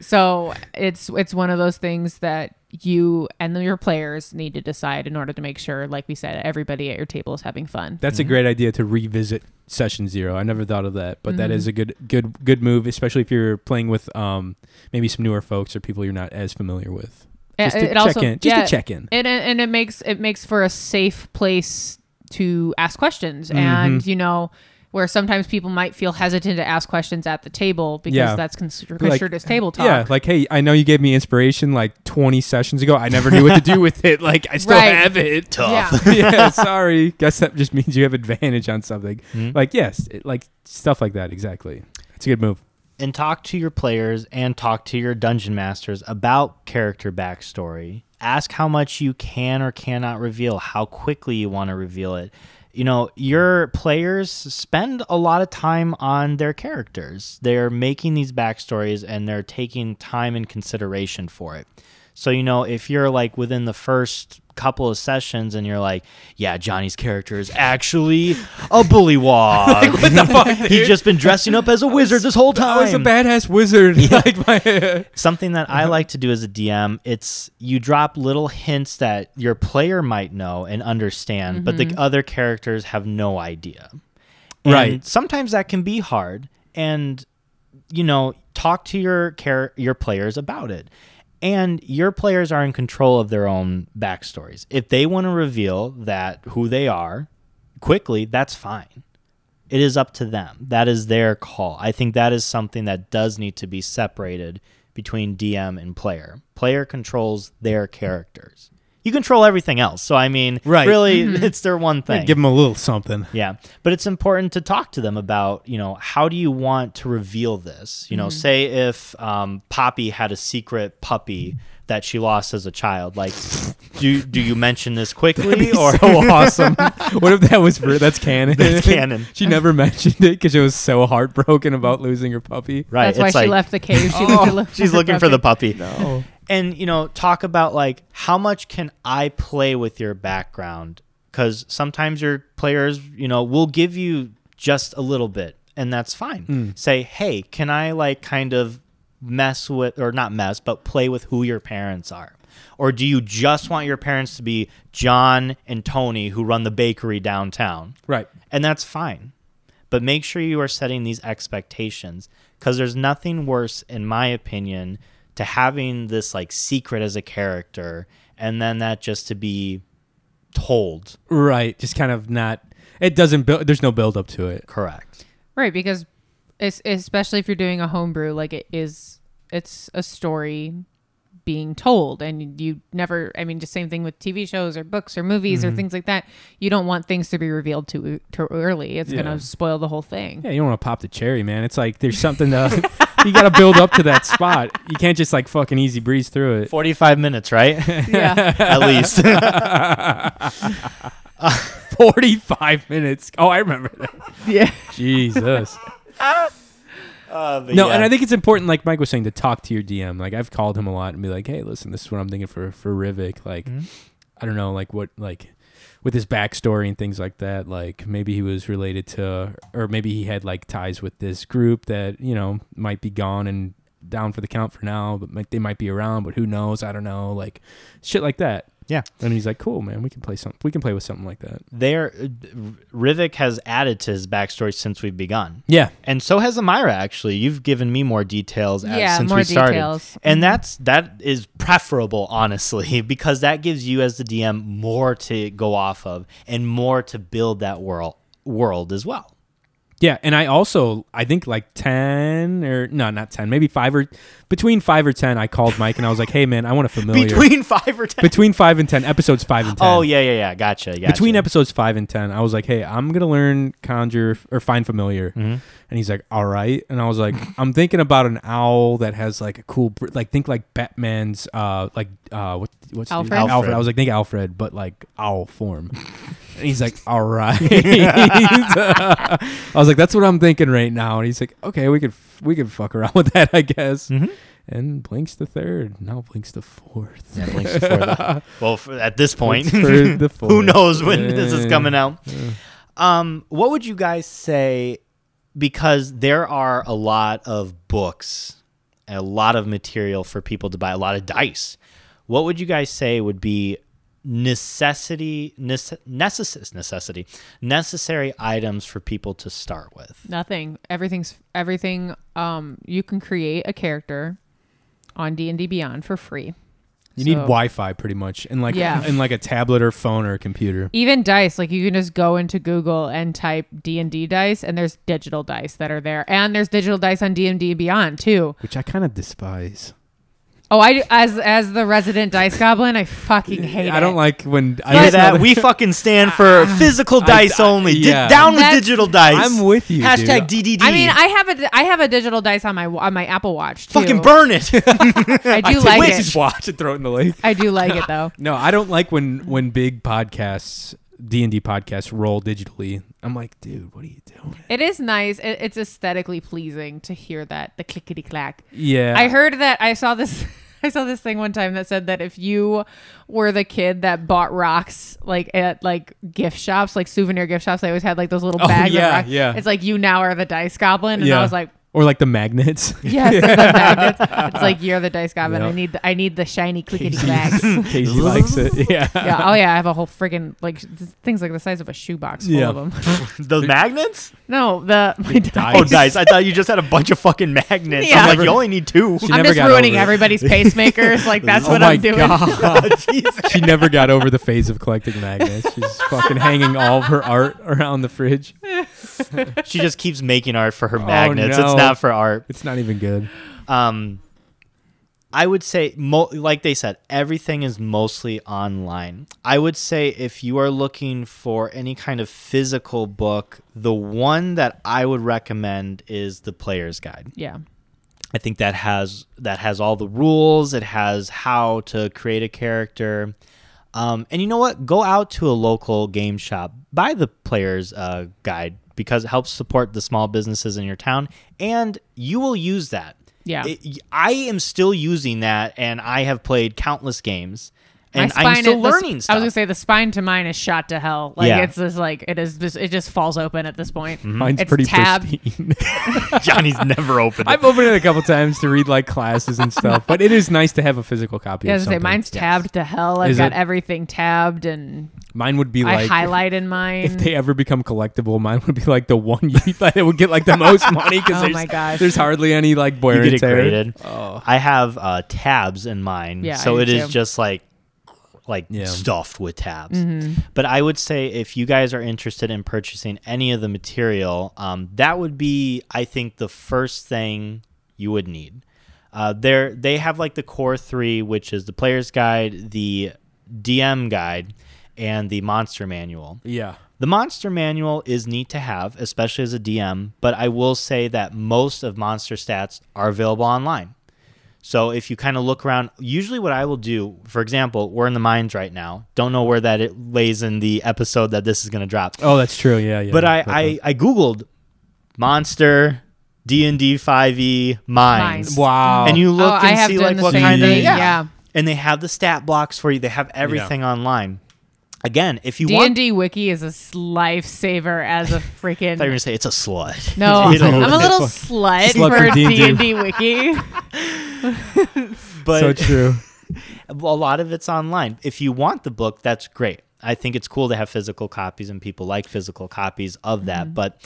so it's it's one of those things that you and your players need to decide in order to make sure, like we said, everybody at your table is having fun. That's a great idea to revisit session zero. I never thought of that, but that Mm-hmm. is a good good good move, especially if you're playing with um maybe some newer folks or people you're not as familiar with. Just It- to it check also- in. Just yeah, to check in. and and it makes it makes for a safe place to ask questions Mm-hmm. and you know where sometimes people might feel hesitant to ask questions at the table because Yeah. that's considered, Like, considered as table talk. Yeah, like hey, I know you gave me inspiration like 20 sessions ago. I never knew what to do with it. [laughs] Like I still Right. have it. [laughs] Tough. Yeah. [laughs] yeah, sorry. Guess that just means you have advantage on something. Hmm? Like yes, it, like stuff like that. Exactly. It's a good move. and talk to your players and talk to your dungeon masters about character backstory. Ask how much you can or cannot reveal, how quickly you want to reveal it. You know, your players spend a lot of time on their characters. They're making these backstories and they're taking time and consideration for it. So, you know, if you're like within the first couple of sessions and you're like, yeah, Johnny's character is actually a bullywog. [laughs] what the fuck? [laughs] He's just been dressing up as a wizard this whole time. I was a badass wizard. [laughs] like my, Something that Uh-huh. I like to do as a DM, it's you drop little hints that your player might know and understand, but the other characters have no idea. And Mm-hmm. Right. Sometimes that can be hard, and you know, talk to your char- your players about it. And your players are in control of their own backstories. If they want to reveal that who they are quickly, that's fine. It is up to them. That is their call. I think that is something that does need to be separated between DM and player. Player controls their characters. You control everything else. So I mean, Right. really, [laughs] it's their one thing. give them a little something. Yeah, but it's important to talk to them about, you know, how do you want to reveal this? You know, say if um, Poppy had a secret puppy that she lost as a child, like, do do you mention this [laughs] quickly or so [laughs] awesome. what if that was for, that's canon? That's canon. she never mentioned it because she was so heartbroken about losing her puppy. right? That's why it's she left the cave. She Oh, look she's her looking for the puppy. puppy. And you know talk about like how much can i play with your background? Because sometimes your players you know will give you just a little bit and that's fine. Hmm. Say hey can i like kind of mess with or not mess but play with who your parents are? Or do you just want your parents to be john and tony who run the bakery downtown? Right. and that's fine. But make sure you are setting these expectations because there's nothing worse, in my opinion, to having this like secret as a character and then that just to be told. Right. Just kind of not. It doesn't build. There's no build up to it. Correct. Right, because it's, especially if you're doing a homebrew, like it is, it's a story being told, and you never. I mean, just same thing with TV shows or books or movies or mm-hmm. things like that. You don't want things to be revealed too too early. It's Yeah. gonna spoil the whole thing. Yeah, you don't want to pop the cherry, man. It's like there's something to. [laughs] you got to build up to that spot. You can't just like fucking easy breeze through it. 45 minutes, right? [laughs] [laughs] Yeah, At least. 45 minutes. Oh, I remember that. yeah. Jesus. Uh, but No, yeah. and I think it's important, like Mike was saying, to talk to your DM. Like I've called him a lot and be like, "Hey, listen, this is what I'm thinking for for Rivik. Like, Mhm. I don't know, like what, like with his backstory and things like that. Like maybe he was related to, or maybe he had like ties with this group that you know might be gone and down for the count for now, but might, they might be around, but who knows? I don't know, like shit like that. Yeah. And he's like, "Cool, man. We can play some. We can play with something like that." There, uh, Rivik has added to his backstory since we've begun. Yeah. And so has Amira. Actually, you've given me more details as, Yeah, since more we started, details. and mm-hmm. that's that is preferable, honestly, [laughs] because that gives you as the DM more to go off of and more to build that world world as well. Yeah, and I also I think like ten or no, not ten, maybe five or between five or ten. I called Mike and I was like, "Hey, man, I want a familiar Between five or ten. between five and ten episodes, five and ten. oh yeah, yeah, yeah. Gotcha. gotcha. between episodes five and ten, I was like, "Hey, I'm gonna learn conjure or find familiar," Mhm. and he's like, "All right," and I was like, [laughs] "I'm thinking about an owl that has like a cool, br- like think like Batman's, uh, like uh, what what's the- Alfred? Alfred. Alfred. I was like, think Alfred, but like owl form." [laughs] And he's like, "All right." [laughs] I was like, "That's what I'm thinking right now." And he's like, "Okay, we could f- we could fuck around with that, I guess." Mhm. And blinks the third. Now blinks the fourth. Yeah, Blinks before that. [laughs] Well, for, at this point, the [laughs] who knows when this is coming out? Um, what would you guys say? Because there are a lot of books, a lot of material for people to buy, a lot of dice. What would you guys say would be necessity, nece- necess- necessity, necessary items for people to start with? Nothing. Everything's everything. Um, you can create a character on D and D Beyond for free. You need Wi-Fi pretty much, and like Yeah. and like a tablet or phone or a computer. Even dice, like you can just go into Google and type D and D dice, and there's digital dice that are there, and there's digital dice on D and D Beyond too. which I kind of despise. Oh, I as as the resident dice goblin, I fucking hate it. I don't like when I Hear that? We [laughs] fucking stand for ah. physical dice I- only. Di- yeah. down with That's- digital dice. I'm with you. Hashtag dude. DDD. I mean, I have a I have a digital dice on my on my Apple Watch. Too. fucking burn it. [laughs] I do [laughs] take like it. just watch and throw it in the lake. I do like it though. No, I don't like when when big podcasts, D and D podcasts, roll digitally. I'm like, dude, what are you doing? It is nice. It, it's aesthetically pleasing to hear that the clickety clack. Yeah, I heard that I saw this [laughs] I saw this thing one time that said that if you were the kid that bought rocks like at like gift shops, like souvenir gift shops, they always had like those little bags. Oh, bags yeah, of rocks. yeah. It's like you now are the dice goblin. And Yeah. I was like, or like the magnets. [laughs] Yes, they're the magnets. It's like you're the dice goblin. Yeah. I need the, I need the shiny clickety [laughs] clacks. Casey likes it. Yeah. yeah. Oh yeah. I have a whole friggin' like things like the size of a shoebox full Yeah. of them. [laughs] the magnets? No, the [laughs] my dice. Oh, dice. I thought you just had a bunch of fucking magnets. Yeah. I'm like, you only need two. She I'm never just got ruining everybody's [laughs] pacemakers. Like [laughs] that's oh what my I'm doing. god. She never got over the phase of collecting magnets. She's fucking hanging all of her art around the fridge. She just keeps making art for her magnets. Oh, no. It's not for art. It's not even good. Um, I would say, mo- like they said, everything is mostly online. I would say if you are looking for any kind of physical book, the one that I would recommend is the Player's Guide. Yeah. I think that has that has all the rules. It has how to create a character. Um, and you know what? Go out to a local game shop, buy the player's uh, guide because it helps support the small businesses in your town, and you will use that. Yeah. It- I am still using that, and I have played countless games, and My I'm spine still is- the sp- learning I was gonna say the spine to mine is shot to hell. Like Yeah. it's just like it is just it just falls open at this point. Mm-hmm. Mine's It's pretty tabbed. pristine. [laughs] [laughs] Johnny's never opened it. I've opened it a couple times to read like classes and stuff, but it is nice to have a physical copy. Yeah, I of was gonna say something. mine's tabbed to hell. I've Is got it? everything tabbed and Mine would be I like highlight in mine. if they ever become collectible. Mine would be like the one you that would get like the most [laughs] money because Oh there's, my gosh. there's hardly any like wear you and get it graded. Oh. I have uh, tabs in mine, Yeah, so I it do is too. just like like Yeah. stuffed with tabs. But I would say if you guys are interested in purchasing any of the material, um, that would be, I think, the first thing you would need. Uh, there, they have like the core three, which is the player's guide, the DM guide, and the monster manual. Yeah. The monster manual is neat to have, especially as a DM, but I will say that most of monster stats are available online. So if you kind of look around, usually what I will do, for example, we're in the mines right now. Don't know where that it lays in the episode that this is going to drop. Oh, that's true. Yeah, yeah. but I, I I googled monster D&D 5e mines. Mines. wow. And you look oh, and have see like what same kind of yeah. yeah. And they have the stat blocks for you. They have everything online. Again, if you D want and D wiki is a lifesaver as a freaking. [laughs] I thought you were gonna say it's a slut. [laughs] [laughs] no, I'm a little slut, Slut for for D&D. D and D wiki. but so true. a lot of it's online. If you want the book, that's great. I think it's cool to have physical copies, and people like physical copies of that. Mm-hmm. But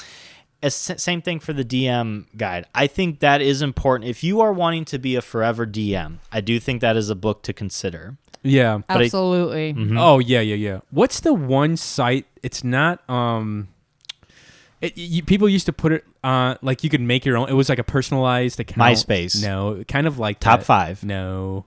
it's s- same thing for the DM guide. I think that is important. If you are wanting to be a forever DM, I do think that is a book to consider. Yeah. I- Absolutely. Oh yeah, yeah, yeah. What's the one site? It's not. Um, it, you, people used to put it uh like you could make your own. It was like a personalized account. MySpace. No, kind of like Top that. five. No.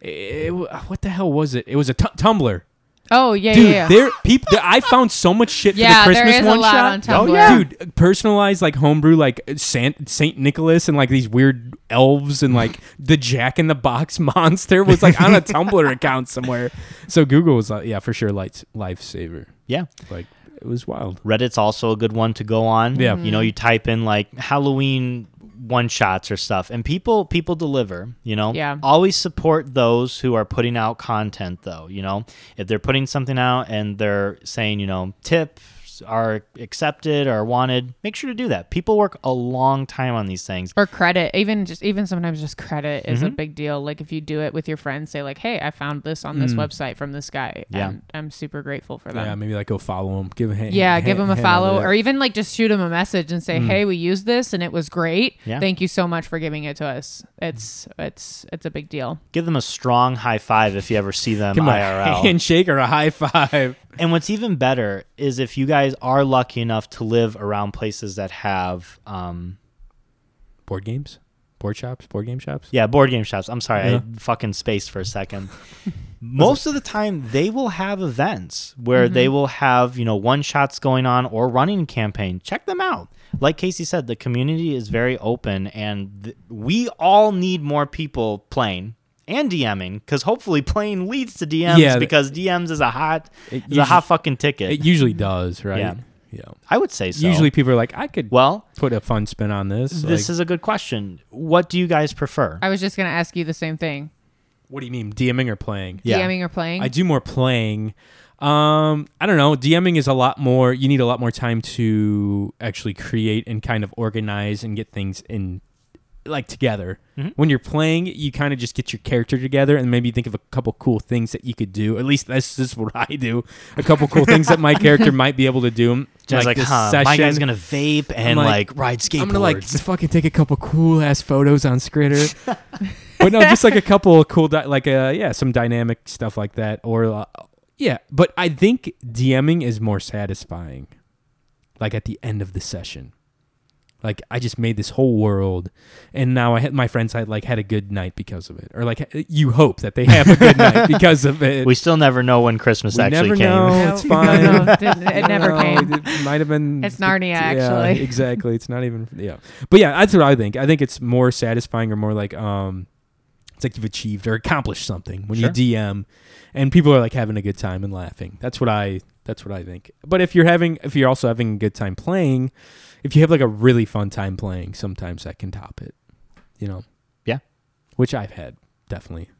It- it- what the hell was it? It was a Tumblr. Oh yeah, Dude, yeah. yeah. there people. I found so much shit for Yeah, the there Christmas is a one lot shot. on oh, Tumblr. Oh, yeah. Dude, personalized like homebrew like Saint Saint Nicholas and like these weird elves and like [laughs] the Jack in the Box [laughs] monster was like on a [laughs] Tumblr account somewhere. So Google was like, yeah, for sure, light lifesaver. Yeah. Like it was wild. Reddit's also a good one to go on. Yeah. You know, you mm-hmm. type in like Halloween one shots or stuff and people people deliver, you know. Yeah. Always support those who are putting out content though, you know. If they're putting something out and they're saying, you know, tips are accepted or wanted, make sure to do that. People work a long time on these things. or credit even just even sometimes just credit is Mm-hmm. a big deal like if you do it with your friends say like hey i found this on this website from this guy Mm. Yeah. and i'm super grateful for that. Yeah, maybe like go follow him. Give him yeah, give them a follow or even like just shoot them a message and Mm. say, "Hey, we used this and it was great. Yeah. Thank you so much for giving it to us." It's it's it's a big deal. Give them a strong high five if you ever see them Give him a IRL. [laughs] handshake or a high five. And what's even better is if you guys are lucky enough to live around places that have um, Board games, board shops, board game shops. Yeah, board game shops. I'm sorry, Yeah. I fucking spaced for a second. [laughs] Most of the time, they will have events where Mm-hmm. they will have you know one shots going on or running campaign. Check them out. Like Casey said, the community is very open, and th- we all need more people playing and DMing because hopefully playing leads to DMs Yeah, because DMs is a hot It is a hot fucking ticket. It usually does, right? Yeah. Yeah. I would say so. Usually people are like, I could well, put a fun spin on this. this Like, is a good question. What do you guys prefer? I was just gonna ask you the same thing. what do you mean, DMing or playing? Yeah. DMing or playing? I do more playing. Um, I don't know. DMing is a lot more. You need a lot more time to actually create and kind of organize and get things in like together. Mm-hmm. When you're playing, you kind of just get your character together and maybe think of a couple cool things that you could do. At least that's just what I do. A couple cool things that my character might be able to do. Just like, this huh, my session. guy's gonna vape and like, like, ride skateboards. I'm gonna like fucking take a couple cool ass photos on Skritter. [laughs] but no, just like a couple of cool, di- like uh, yeah, some dynamic stuff like that, or uh, yeah. But I think DMing is more satisfying, like at the end of the session. Like I just made this whole world, and now I had my friends had like had a good night because of it, or like you hope that they have a good night [laughs] because of it. we still never know when Christmas We actually never came. know. No, it's [laughs] fine. No, no, it never No, came. It might have been. [laughs] It's Narnia, yeah, actually. exactly. It's not even. Yeah, but yeah, that's what I think. I think it's more satisfying or more like um, it's like you've achieved or accomplished something when Sure. you DM, and people are like having a good time and laughing. That's what I. That's what I think. But if you're having, if you're also having a good time playing, if you have like a really fun time playing, sometimes that can top it. You know. Yeah. Which I've had definitely.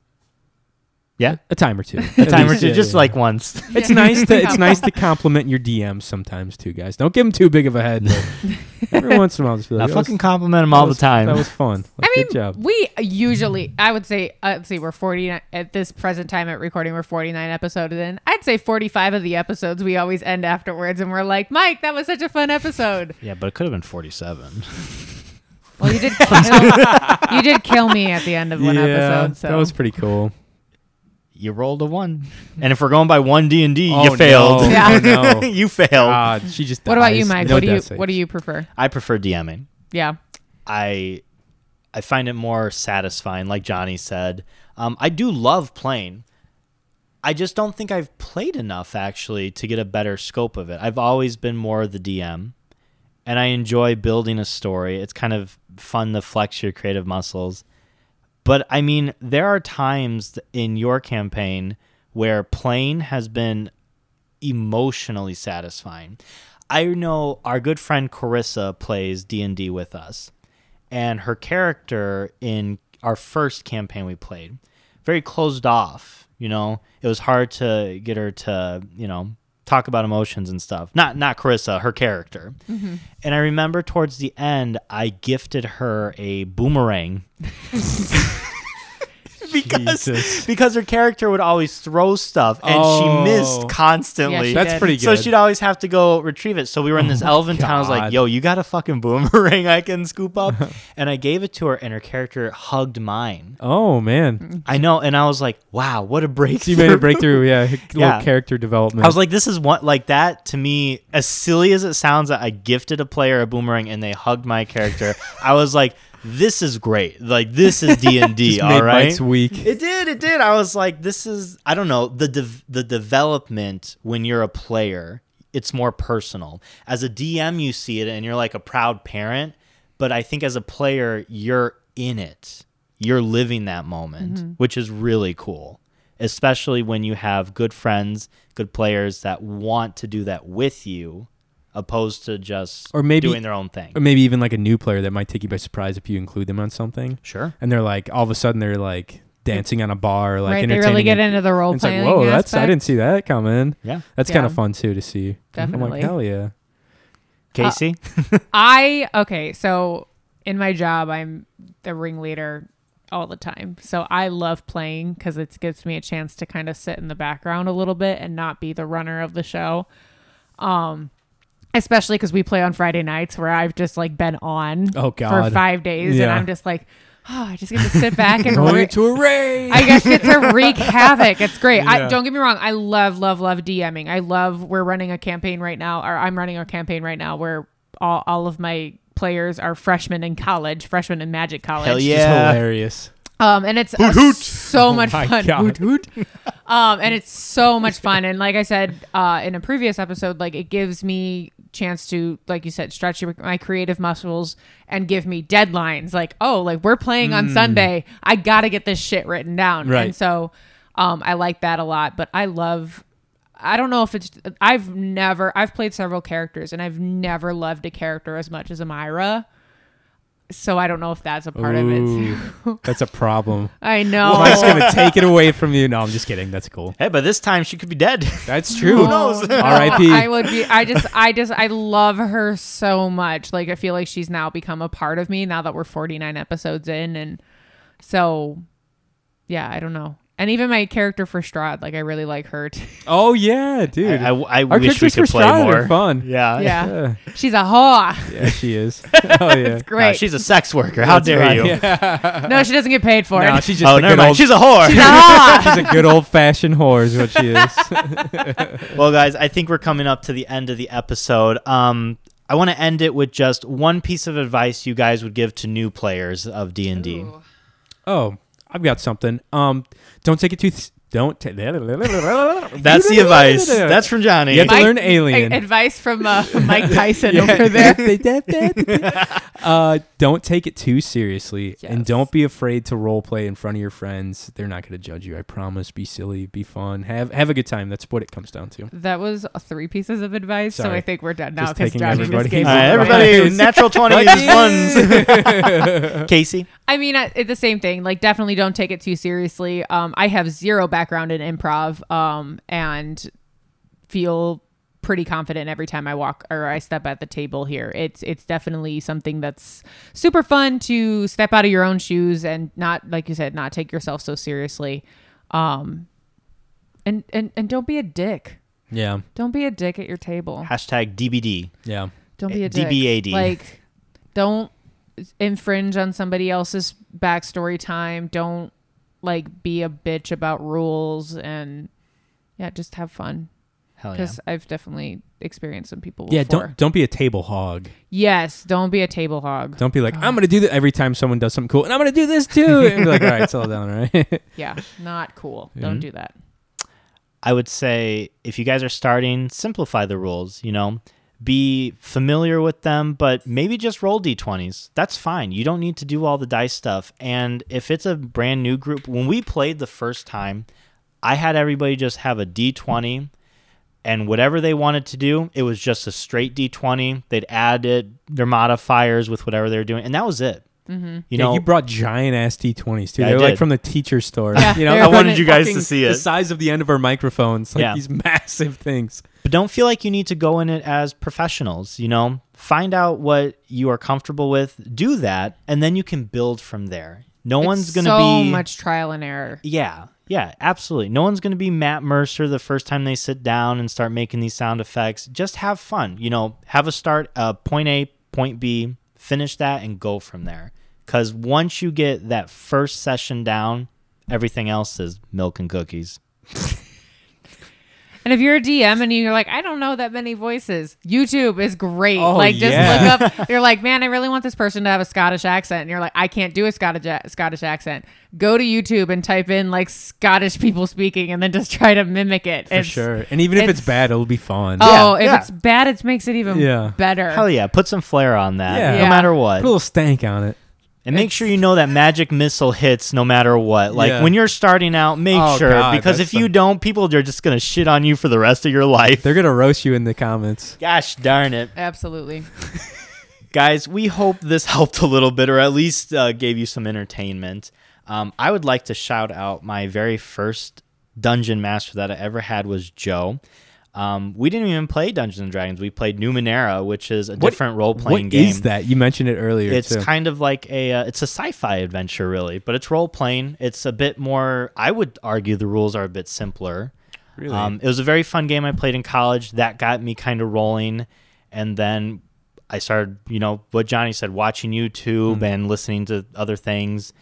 Yeah. A time or two. [laughs] A time or two, just like once. [laughs] It's nice to it's nice to compliment your DMs sometimes too, guys. Don't give them too big of a head. but [laughs] every once in a while, just be I like, "That fucking compliment him that all the was- time. That was fun. Like, I mean, good job. we usually, I would say, uh, let's see, we're 40 at this present time at recording, we're 49 episodes in. I'd say 45 of the episodes we always end afterwards and we're like, Mike, that was such a fun episode. yeah, but it could have been 47. Well, you did kill, you did kill me at the end of one yeah, episode. So that was pretty cool. You rolled a one. [laughs] And if we're going by one D and D, Oh, you failed. no. Yeah. [laughs] Oh, no. you failed. God, she just. What about you. Mike? No what do you death saves. What do you prefer? I prefer DMing. Yeah. I I find it more satisfying, like Johnny said. Um, I do love playing. I just don't think I've played enough actually to get a better scope of it. I've always been more of the DM, and I enjoy building a story. It's kind of fun to flex your creative muscles. But I mean, there are times in your campaign where playing has been emotionally satisfying. I know our good friend Carissa plays D&D with us and her character in our first campaign we played very closed off, you know. It was hard to get her to, you know, talk about emotions and stuff. Not not Carissa, her character. Mm-hmm. And I remember towards the end I gifted her a boomerang [laughs] [laughs] because Jesus. because her character would always throw stuff and Oh. she missed constantly. Yeah, she That's did. pretty So she'd always have to go retrieve it. So we were in this oh, elven town. I was like, "Yo, you got a fucking boomerang I can scoop up?" [laughs] and I gave it to her, and her character hugged mine. Oh man, I know, and I was like, "Wow, what a so breakthrough!" you made a breakthrough. Yeah, [laughs] little Yeah. character development. I was like, "This is what like that to me." As silly as it sounds, that I gifted a player a boomerang and they hugged my character. I was like, "This is great! Like this is D and D, [laughs] All right. Mike's week. It did. It did. I was like, this is. I don't know the dev- the development when you're a player. It's more personal. As a DM, you see it and you're like a proud parent. But I think as a player, you're in it. You're living that moment, which is really cool. Especially when you have good friends, good players that want to do that with you, opposed to just Or maybe- doing their own thing. or maybe even like a new player that might take you by surprise if you include them on something, Sure. and they're like all of a sudden they're like dancing on a bar, like right. They entertaining. really get into the role And it's like, playing. whoa, that's I didn't see that coming. Yeah. That's kind of fun too to see. I'm Definitely. like, hell yeah. Casey. [laughs] I okay, so in my job, I'm the ringleader all the time. So I love playing because it gives me a chance to kind of sit in the background a little bit and not be the runner of the show. Um, especially because we play on Friday nights where I've just like been on Oh, God. for five days, and I'm just like, oh, I just get to sit back and [laughs] Going re- to a raid. I guess get to wreak havoc. It's great. I don't get me wrong. I love, love, love DMing. I love. We're running a campaign right now, or I'm running a campaign right now where all, all of my players are freshmen in college, freshmen in Magic College. Hell It's yeah. hilarious. Um, and it's uh, so much my fun. God. Hoot, hoot. [laughs] Um, and it's so much fun. And like I said uh, in a previous episode, like it gives me chance to, like you said, stretch my creative muscles and give me deadlines. Like, oh, like we're playing on Sunday. I gotta get this shit written down. Right. And so, um, I like that a lot. But I love. I don't know if it's. I've never. I've played several characters, and I've never loved a character as much as Amira. So I don't know if that's a part of it. Ooh, [laughs] that's a problem. I know. Mike's gonna take it away from you. No, I'm just kidding. That's cool. Hey, but this time she could be dead. That's [laughs] true. Who knows? [laughs] R.I.P. I would be. I just. I just. I love her so much. Like I feel like she's now become a part of me now that we're 49 episodes in, and so yeah, I don't know. And even my character for Strahd, like I really like her. Too. [laughs] Oh yeah, dude. I, I, I Our wish we characters could for play Strahd more. are fun. Yeah. Yeah, Yeah, she's a whore. yeah, she is. [laughs] Oh yeah. Great. Nah, she's a sex worker. How That's dare right, you? Yeah. no, she doesn't get paid for it. No, it. she's just Oh, a never good mind. old. She's a whore. She's a whore. [laughs] she's a good old fashioned whore, is what she is. well, guys, I think we're coming up to the end of the episode. Um, I want to end it with just one piece of advice you guys would give to new players of D and D. oh, I've got something. Um, don't take it too. Th- don't. Ta- [laughs] That's the advice. That's from Johnny. You have to learn Alien. a- advice from uh, Mike [laughs] Tyson over there. [laughs] uh, don't take it too seriously, and Yes. don't be afraid to role play in front of your friends. They're not going to judge you. I promise. Be silly. Be fun. Have have a good time. That's what it comes down to. That was uh, three pieces of advice, so Sorry. I think we're done now Just because taking Johnny just everybody- gave All me right, the everybody, natural twenties ones. Casey. I mean, I- it's the same thing. Like, definitely don't take it too seriously. Um, I have zero background in improv, um, and feel pretty confident every time I walk or I step at the table here. It's it's definitely something that's super fun to step out of your own shoes and not, like you said, not take yourself so seriously. Um, and and and don't be a dick. Yeah. Don't be a dick at your table. Hashtag DBD. Yeah. Don't be a dick. DBAD. Like, don't infringe on somebody else's backstory time. Don't like be a bitch about rules and yeah, just have fun. Hell yeah. Because I've definitely experienced some people. Yeah, before. don't don't be a table hog. Yes, don't be a table hog. Don't be like I'm gonna do that every time someone does something cool, and I'm gonna do this too. and be like, all right, [laughs] settle down, all right? [laughs] Yeah, not cool. Don't Mhm. do that. I would say if you guys are starting, simplify the rules, you know. Be familiar with them, but maybe just roll d20s. That's fine. You don't need to do all the dice stuff. And if it's a brand new group, when we played the first time, I had everybody just have a d20 and whatever they wanted to do, it was just a straight d20. They'd add it, their modifiers with whatever they were doing, and that was it. Mm-hmm. You yeah, know, you brought giant ass D20s too. Yeah, They're like did. from the teacher store. Yeah, you know, I wanted you guys to see it. The size of the end of our microphones, like Yeah. these [laughs] massive things. But don't feel like you need to go in it as professionals, you know? Find out what you are comfortable with, do that, and then you can build from there. No one's going to so be much trial and error. Yeah. Yeah, absolutely. No one's going to be Matt Mercer the first time they sit down and start making these sound effects. Just have fun, you know, have a start uh, point A, point B, finish that and go from there. Cuz once you get that first session down, everything else is milk and cookies. And if you're a DM and you're like, I don't know that many voices, YouTube is great. Oh, like, just yeah. look up. You're like, man, I really want this person to have a Scottish accent. And you're like, I can't do a Scottish Scottish accent. Go to YouTube and type in like Scottish people speaking, and then just try to mimic it. For It's- sure. And even if it's it's- bad, it'll be fun. Oh, Yeah, if yeah. it's bad, it makes it even Yeah. better. Hell yeah, put some flair on that Yeah. no Yeah. matter Put what. a little stank on it. And make sure you know that magic missile hits no matter what. Like Yeah. when you're starting out, make Oh, sure God, because that's if you the- don't, people are just gonna shit on you for the rest of your life. They're gonna roast you in the comments. Gosh darn it, Absolutely. [laughs] guys! We hope this helped a little bit, or at least uh, gave you some entertainment. Um, I would like to shout out my very first dungeon master that I ever had was Joe. Um, we didn't even play Dungeons and Dragons. We played Numenera, which is a What- different role playing game. is that? You mentioned it earlier. It's too. kind of like a uh, it's a sci-fi adventure really, but it's role playing. It's a bit more. I would argue the rules are a bit simpler. really. Um, it was a very fun game I played in college. That got me kind of rolling, and then I started, you know, what Johnny said, watching YouTube and listening to other things,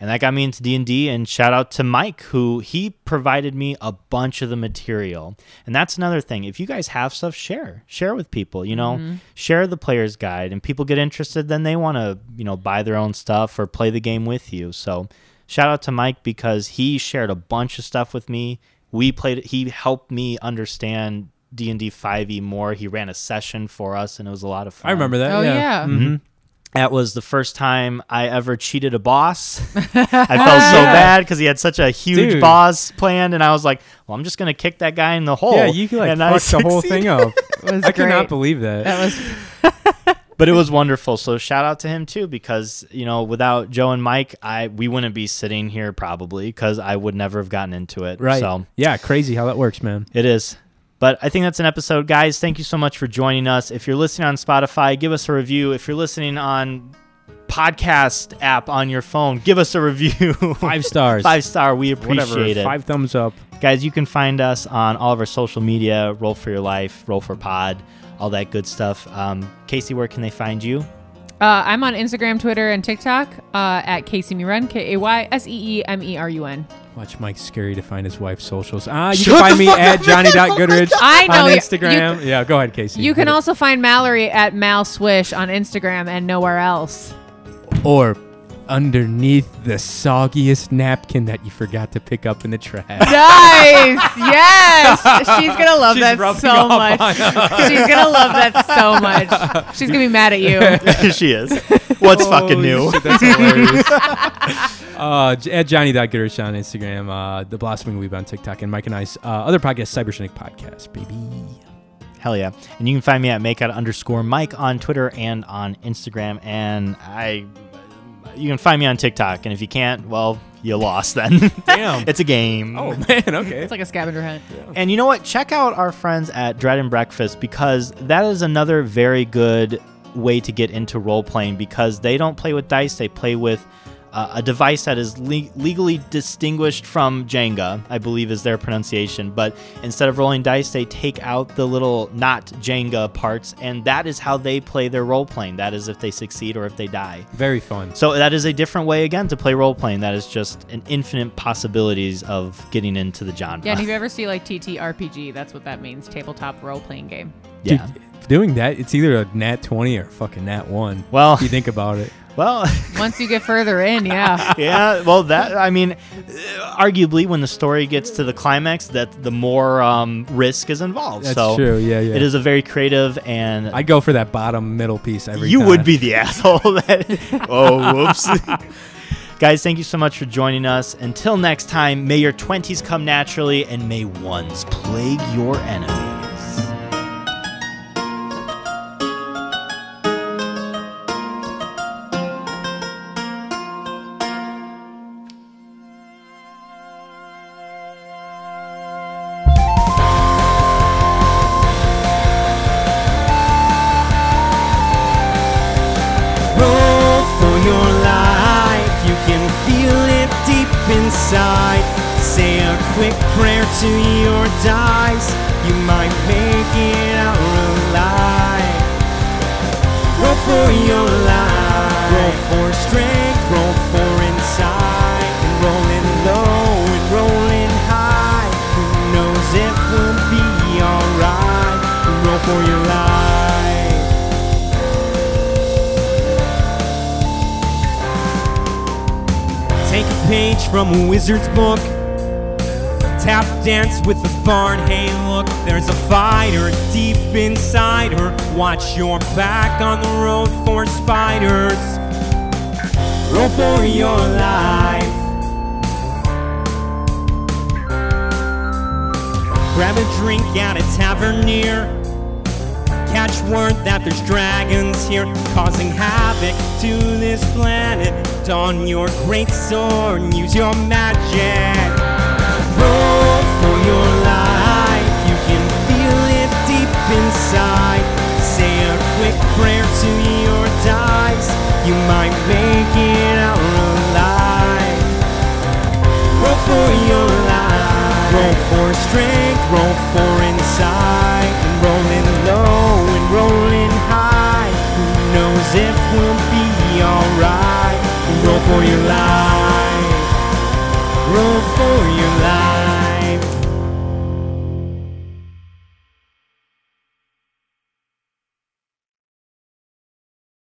and that got me into D and D. And shout out to Mike, who he provided me a bunch of the material. And that's another thing. If you guys have stuff, share, share with people. You know, share the player's guide, and people get interested. Then they want to, you know, buy their own stuff or play the game with you. So. Shout out to Mike because he shared a bunch of stuff with me. We played. He helped me understand D and D five e more. He ran a session for us, and it was a lot of fun. I remember that. Oh, yeah. yeah. Mhm. That was the first time I ever cheated a boss. [laughs] I felt so bad because he had such a huge Dude. boss planned, and I was like, "Well, I'm just gonna kick that guy in the hole." Yeah, you can like and I fuck the whole thing up. [laughs] It was I cannot great. believe that. That was [laughs] but it was wonderful. So shout out to him too, because you know, without Joe and Mike, I we wouldn't be sitting here probably because I would never have gotten into it. right. So Yeah, crazy how that works, man. It is. But I think that's an episode. Guys, thank you so much for joining us. If you're listening on Spotify, give us a review. If you're listening on podcast app on your phone, give us a review. Five stars. [laughs] Five star. We appreciate Whatever. it. Five thumbs up. Guys, you can find us on all of our social media, Roll for Your Life, Roll for Pod, all that good stuff. Um, Casey, where can they find you? Uh, I'm on Instagram, Twitter, and TikTok uh, at Casey Merun, K A Y S E E M E R U N. Watch Mike scary to find his wife's socials. Ah, you Shut can find me at up, Johnny.Goodrich [laughs] [laughs] I know, on you- Instagram. yeah, go ahead, Casey. You Hit can it. also find Mallory at Mal Swish on Instagram and nowhere else. or underneath the soggiest napkin that you forgot to pick up in the trash. [laughs] Nice. yes. She's gonna love She's that rubbing so off much. on She's gonna love that so [laughs] much. She's gonna be mad at you. [laughs] she is. What's fucking new? shit, that's hilarious. uh, J- at Johnny.Goodrich on Instagram, uh, The Blossoming Weeb on TikTok, and Mike and I's uh, other podcast, Cybersonic Podcast, baby. Hell yeah. And you can find me at makeout underscore Mike on Twitter and on Instagram. And I, you can find me on TikTok. And if you can't, well, you lost then. [laughs] Damn. it's a game. oh, man, okay. It's like a scavenger hunt. And you know what? Check out our friends at Dread and Breakfast because that is another very good way to get into role playing because they don't play with dice, they play with uh, a device that is le- legally distinguished from Jenga, I believe is their pronunciation. But instead of rolling dice, they take out the little not Jenga parts, and that is how they play their role playing. That is if they succeed or if they die. Very fun. So that is a different way again to play role playing. That is just an infinite possibilities of getting into the genre. Yeah, and if you ever see like TTRPG, that's what that means tabletop role playing game. yeah. Dude, doing that, it's either a nat 20 or a fucking nat 1. Well- if you think about it. [laughs] Well, [laughs] Once you get further in, yeah. yeah. Well, that I mean, uh, arguably, when the story gets to the climax, that the more um, risk is involved. That's so true. Yeah, yeah. It is a very creative and I go for that bottom middle piece every you time. would be the asshole [laughs] that. oh, whoops. [laughs] Guys, thank you so much for joining us. Until next time, may your 20s come naturally and may ones plague your enemies. Inside. Say a quick prayer to your dice. You might make it out alive. Roll for your life. Roll for strength. Page from a wizard's book. Tap dance with the bard. Hey, look, there's a fighter deep inside her. Watch your back on the road for spiders. Roll for your life. Grab a drink at a tavern near. Catch word that there's dragons here causing havoc to this planet. Don your great sword use your magic. Roll for your life, you can feel it deep inside. Say a quick prayer to your dice, you might make it out alive. Roll for your life. Roll for strength, roll for insight. And rolling low and rolling high. Who knows if we'll be alright? Roll for your life. Roll for your life.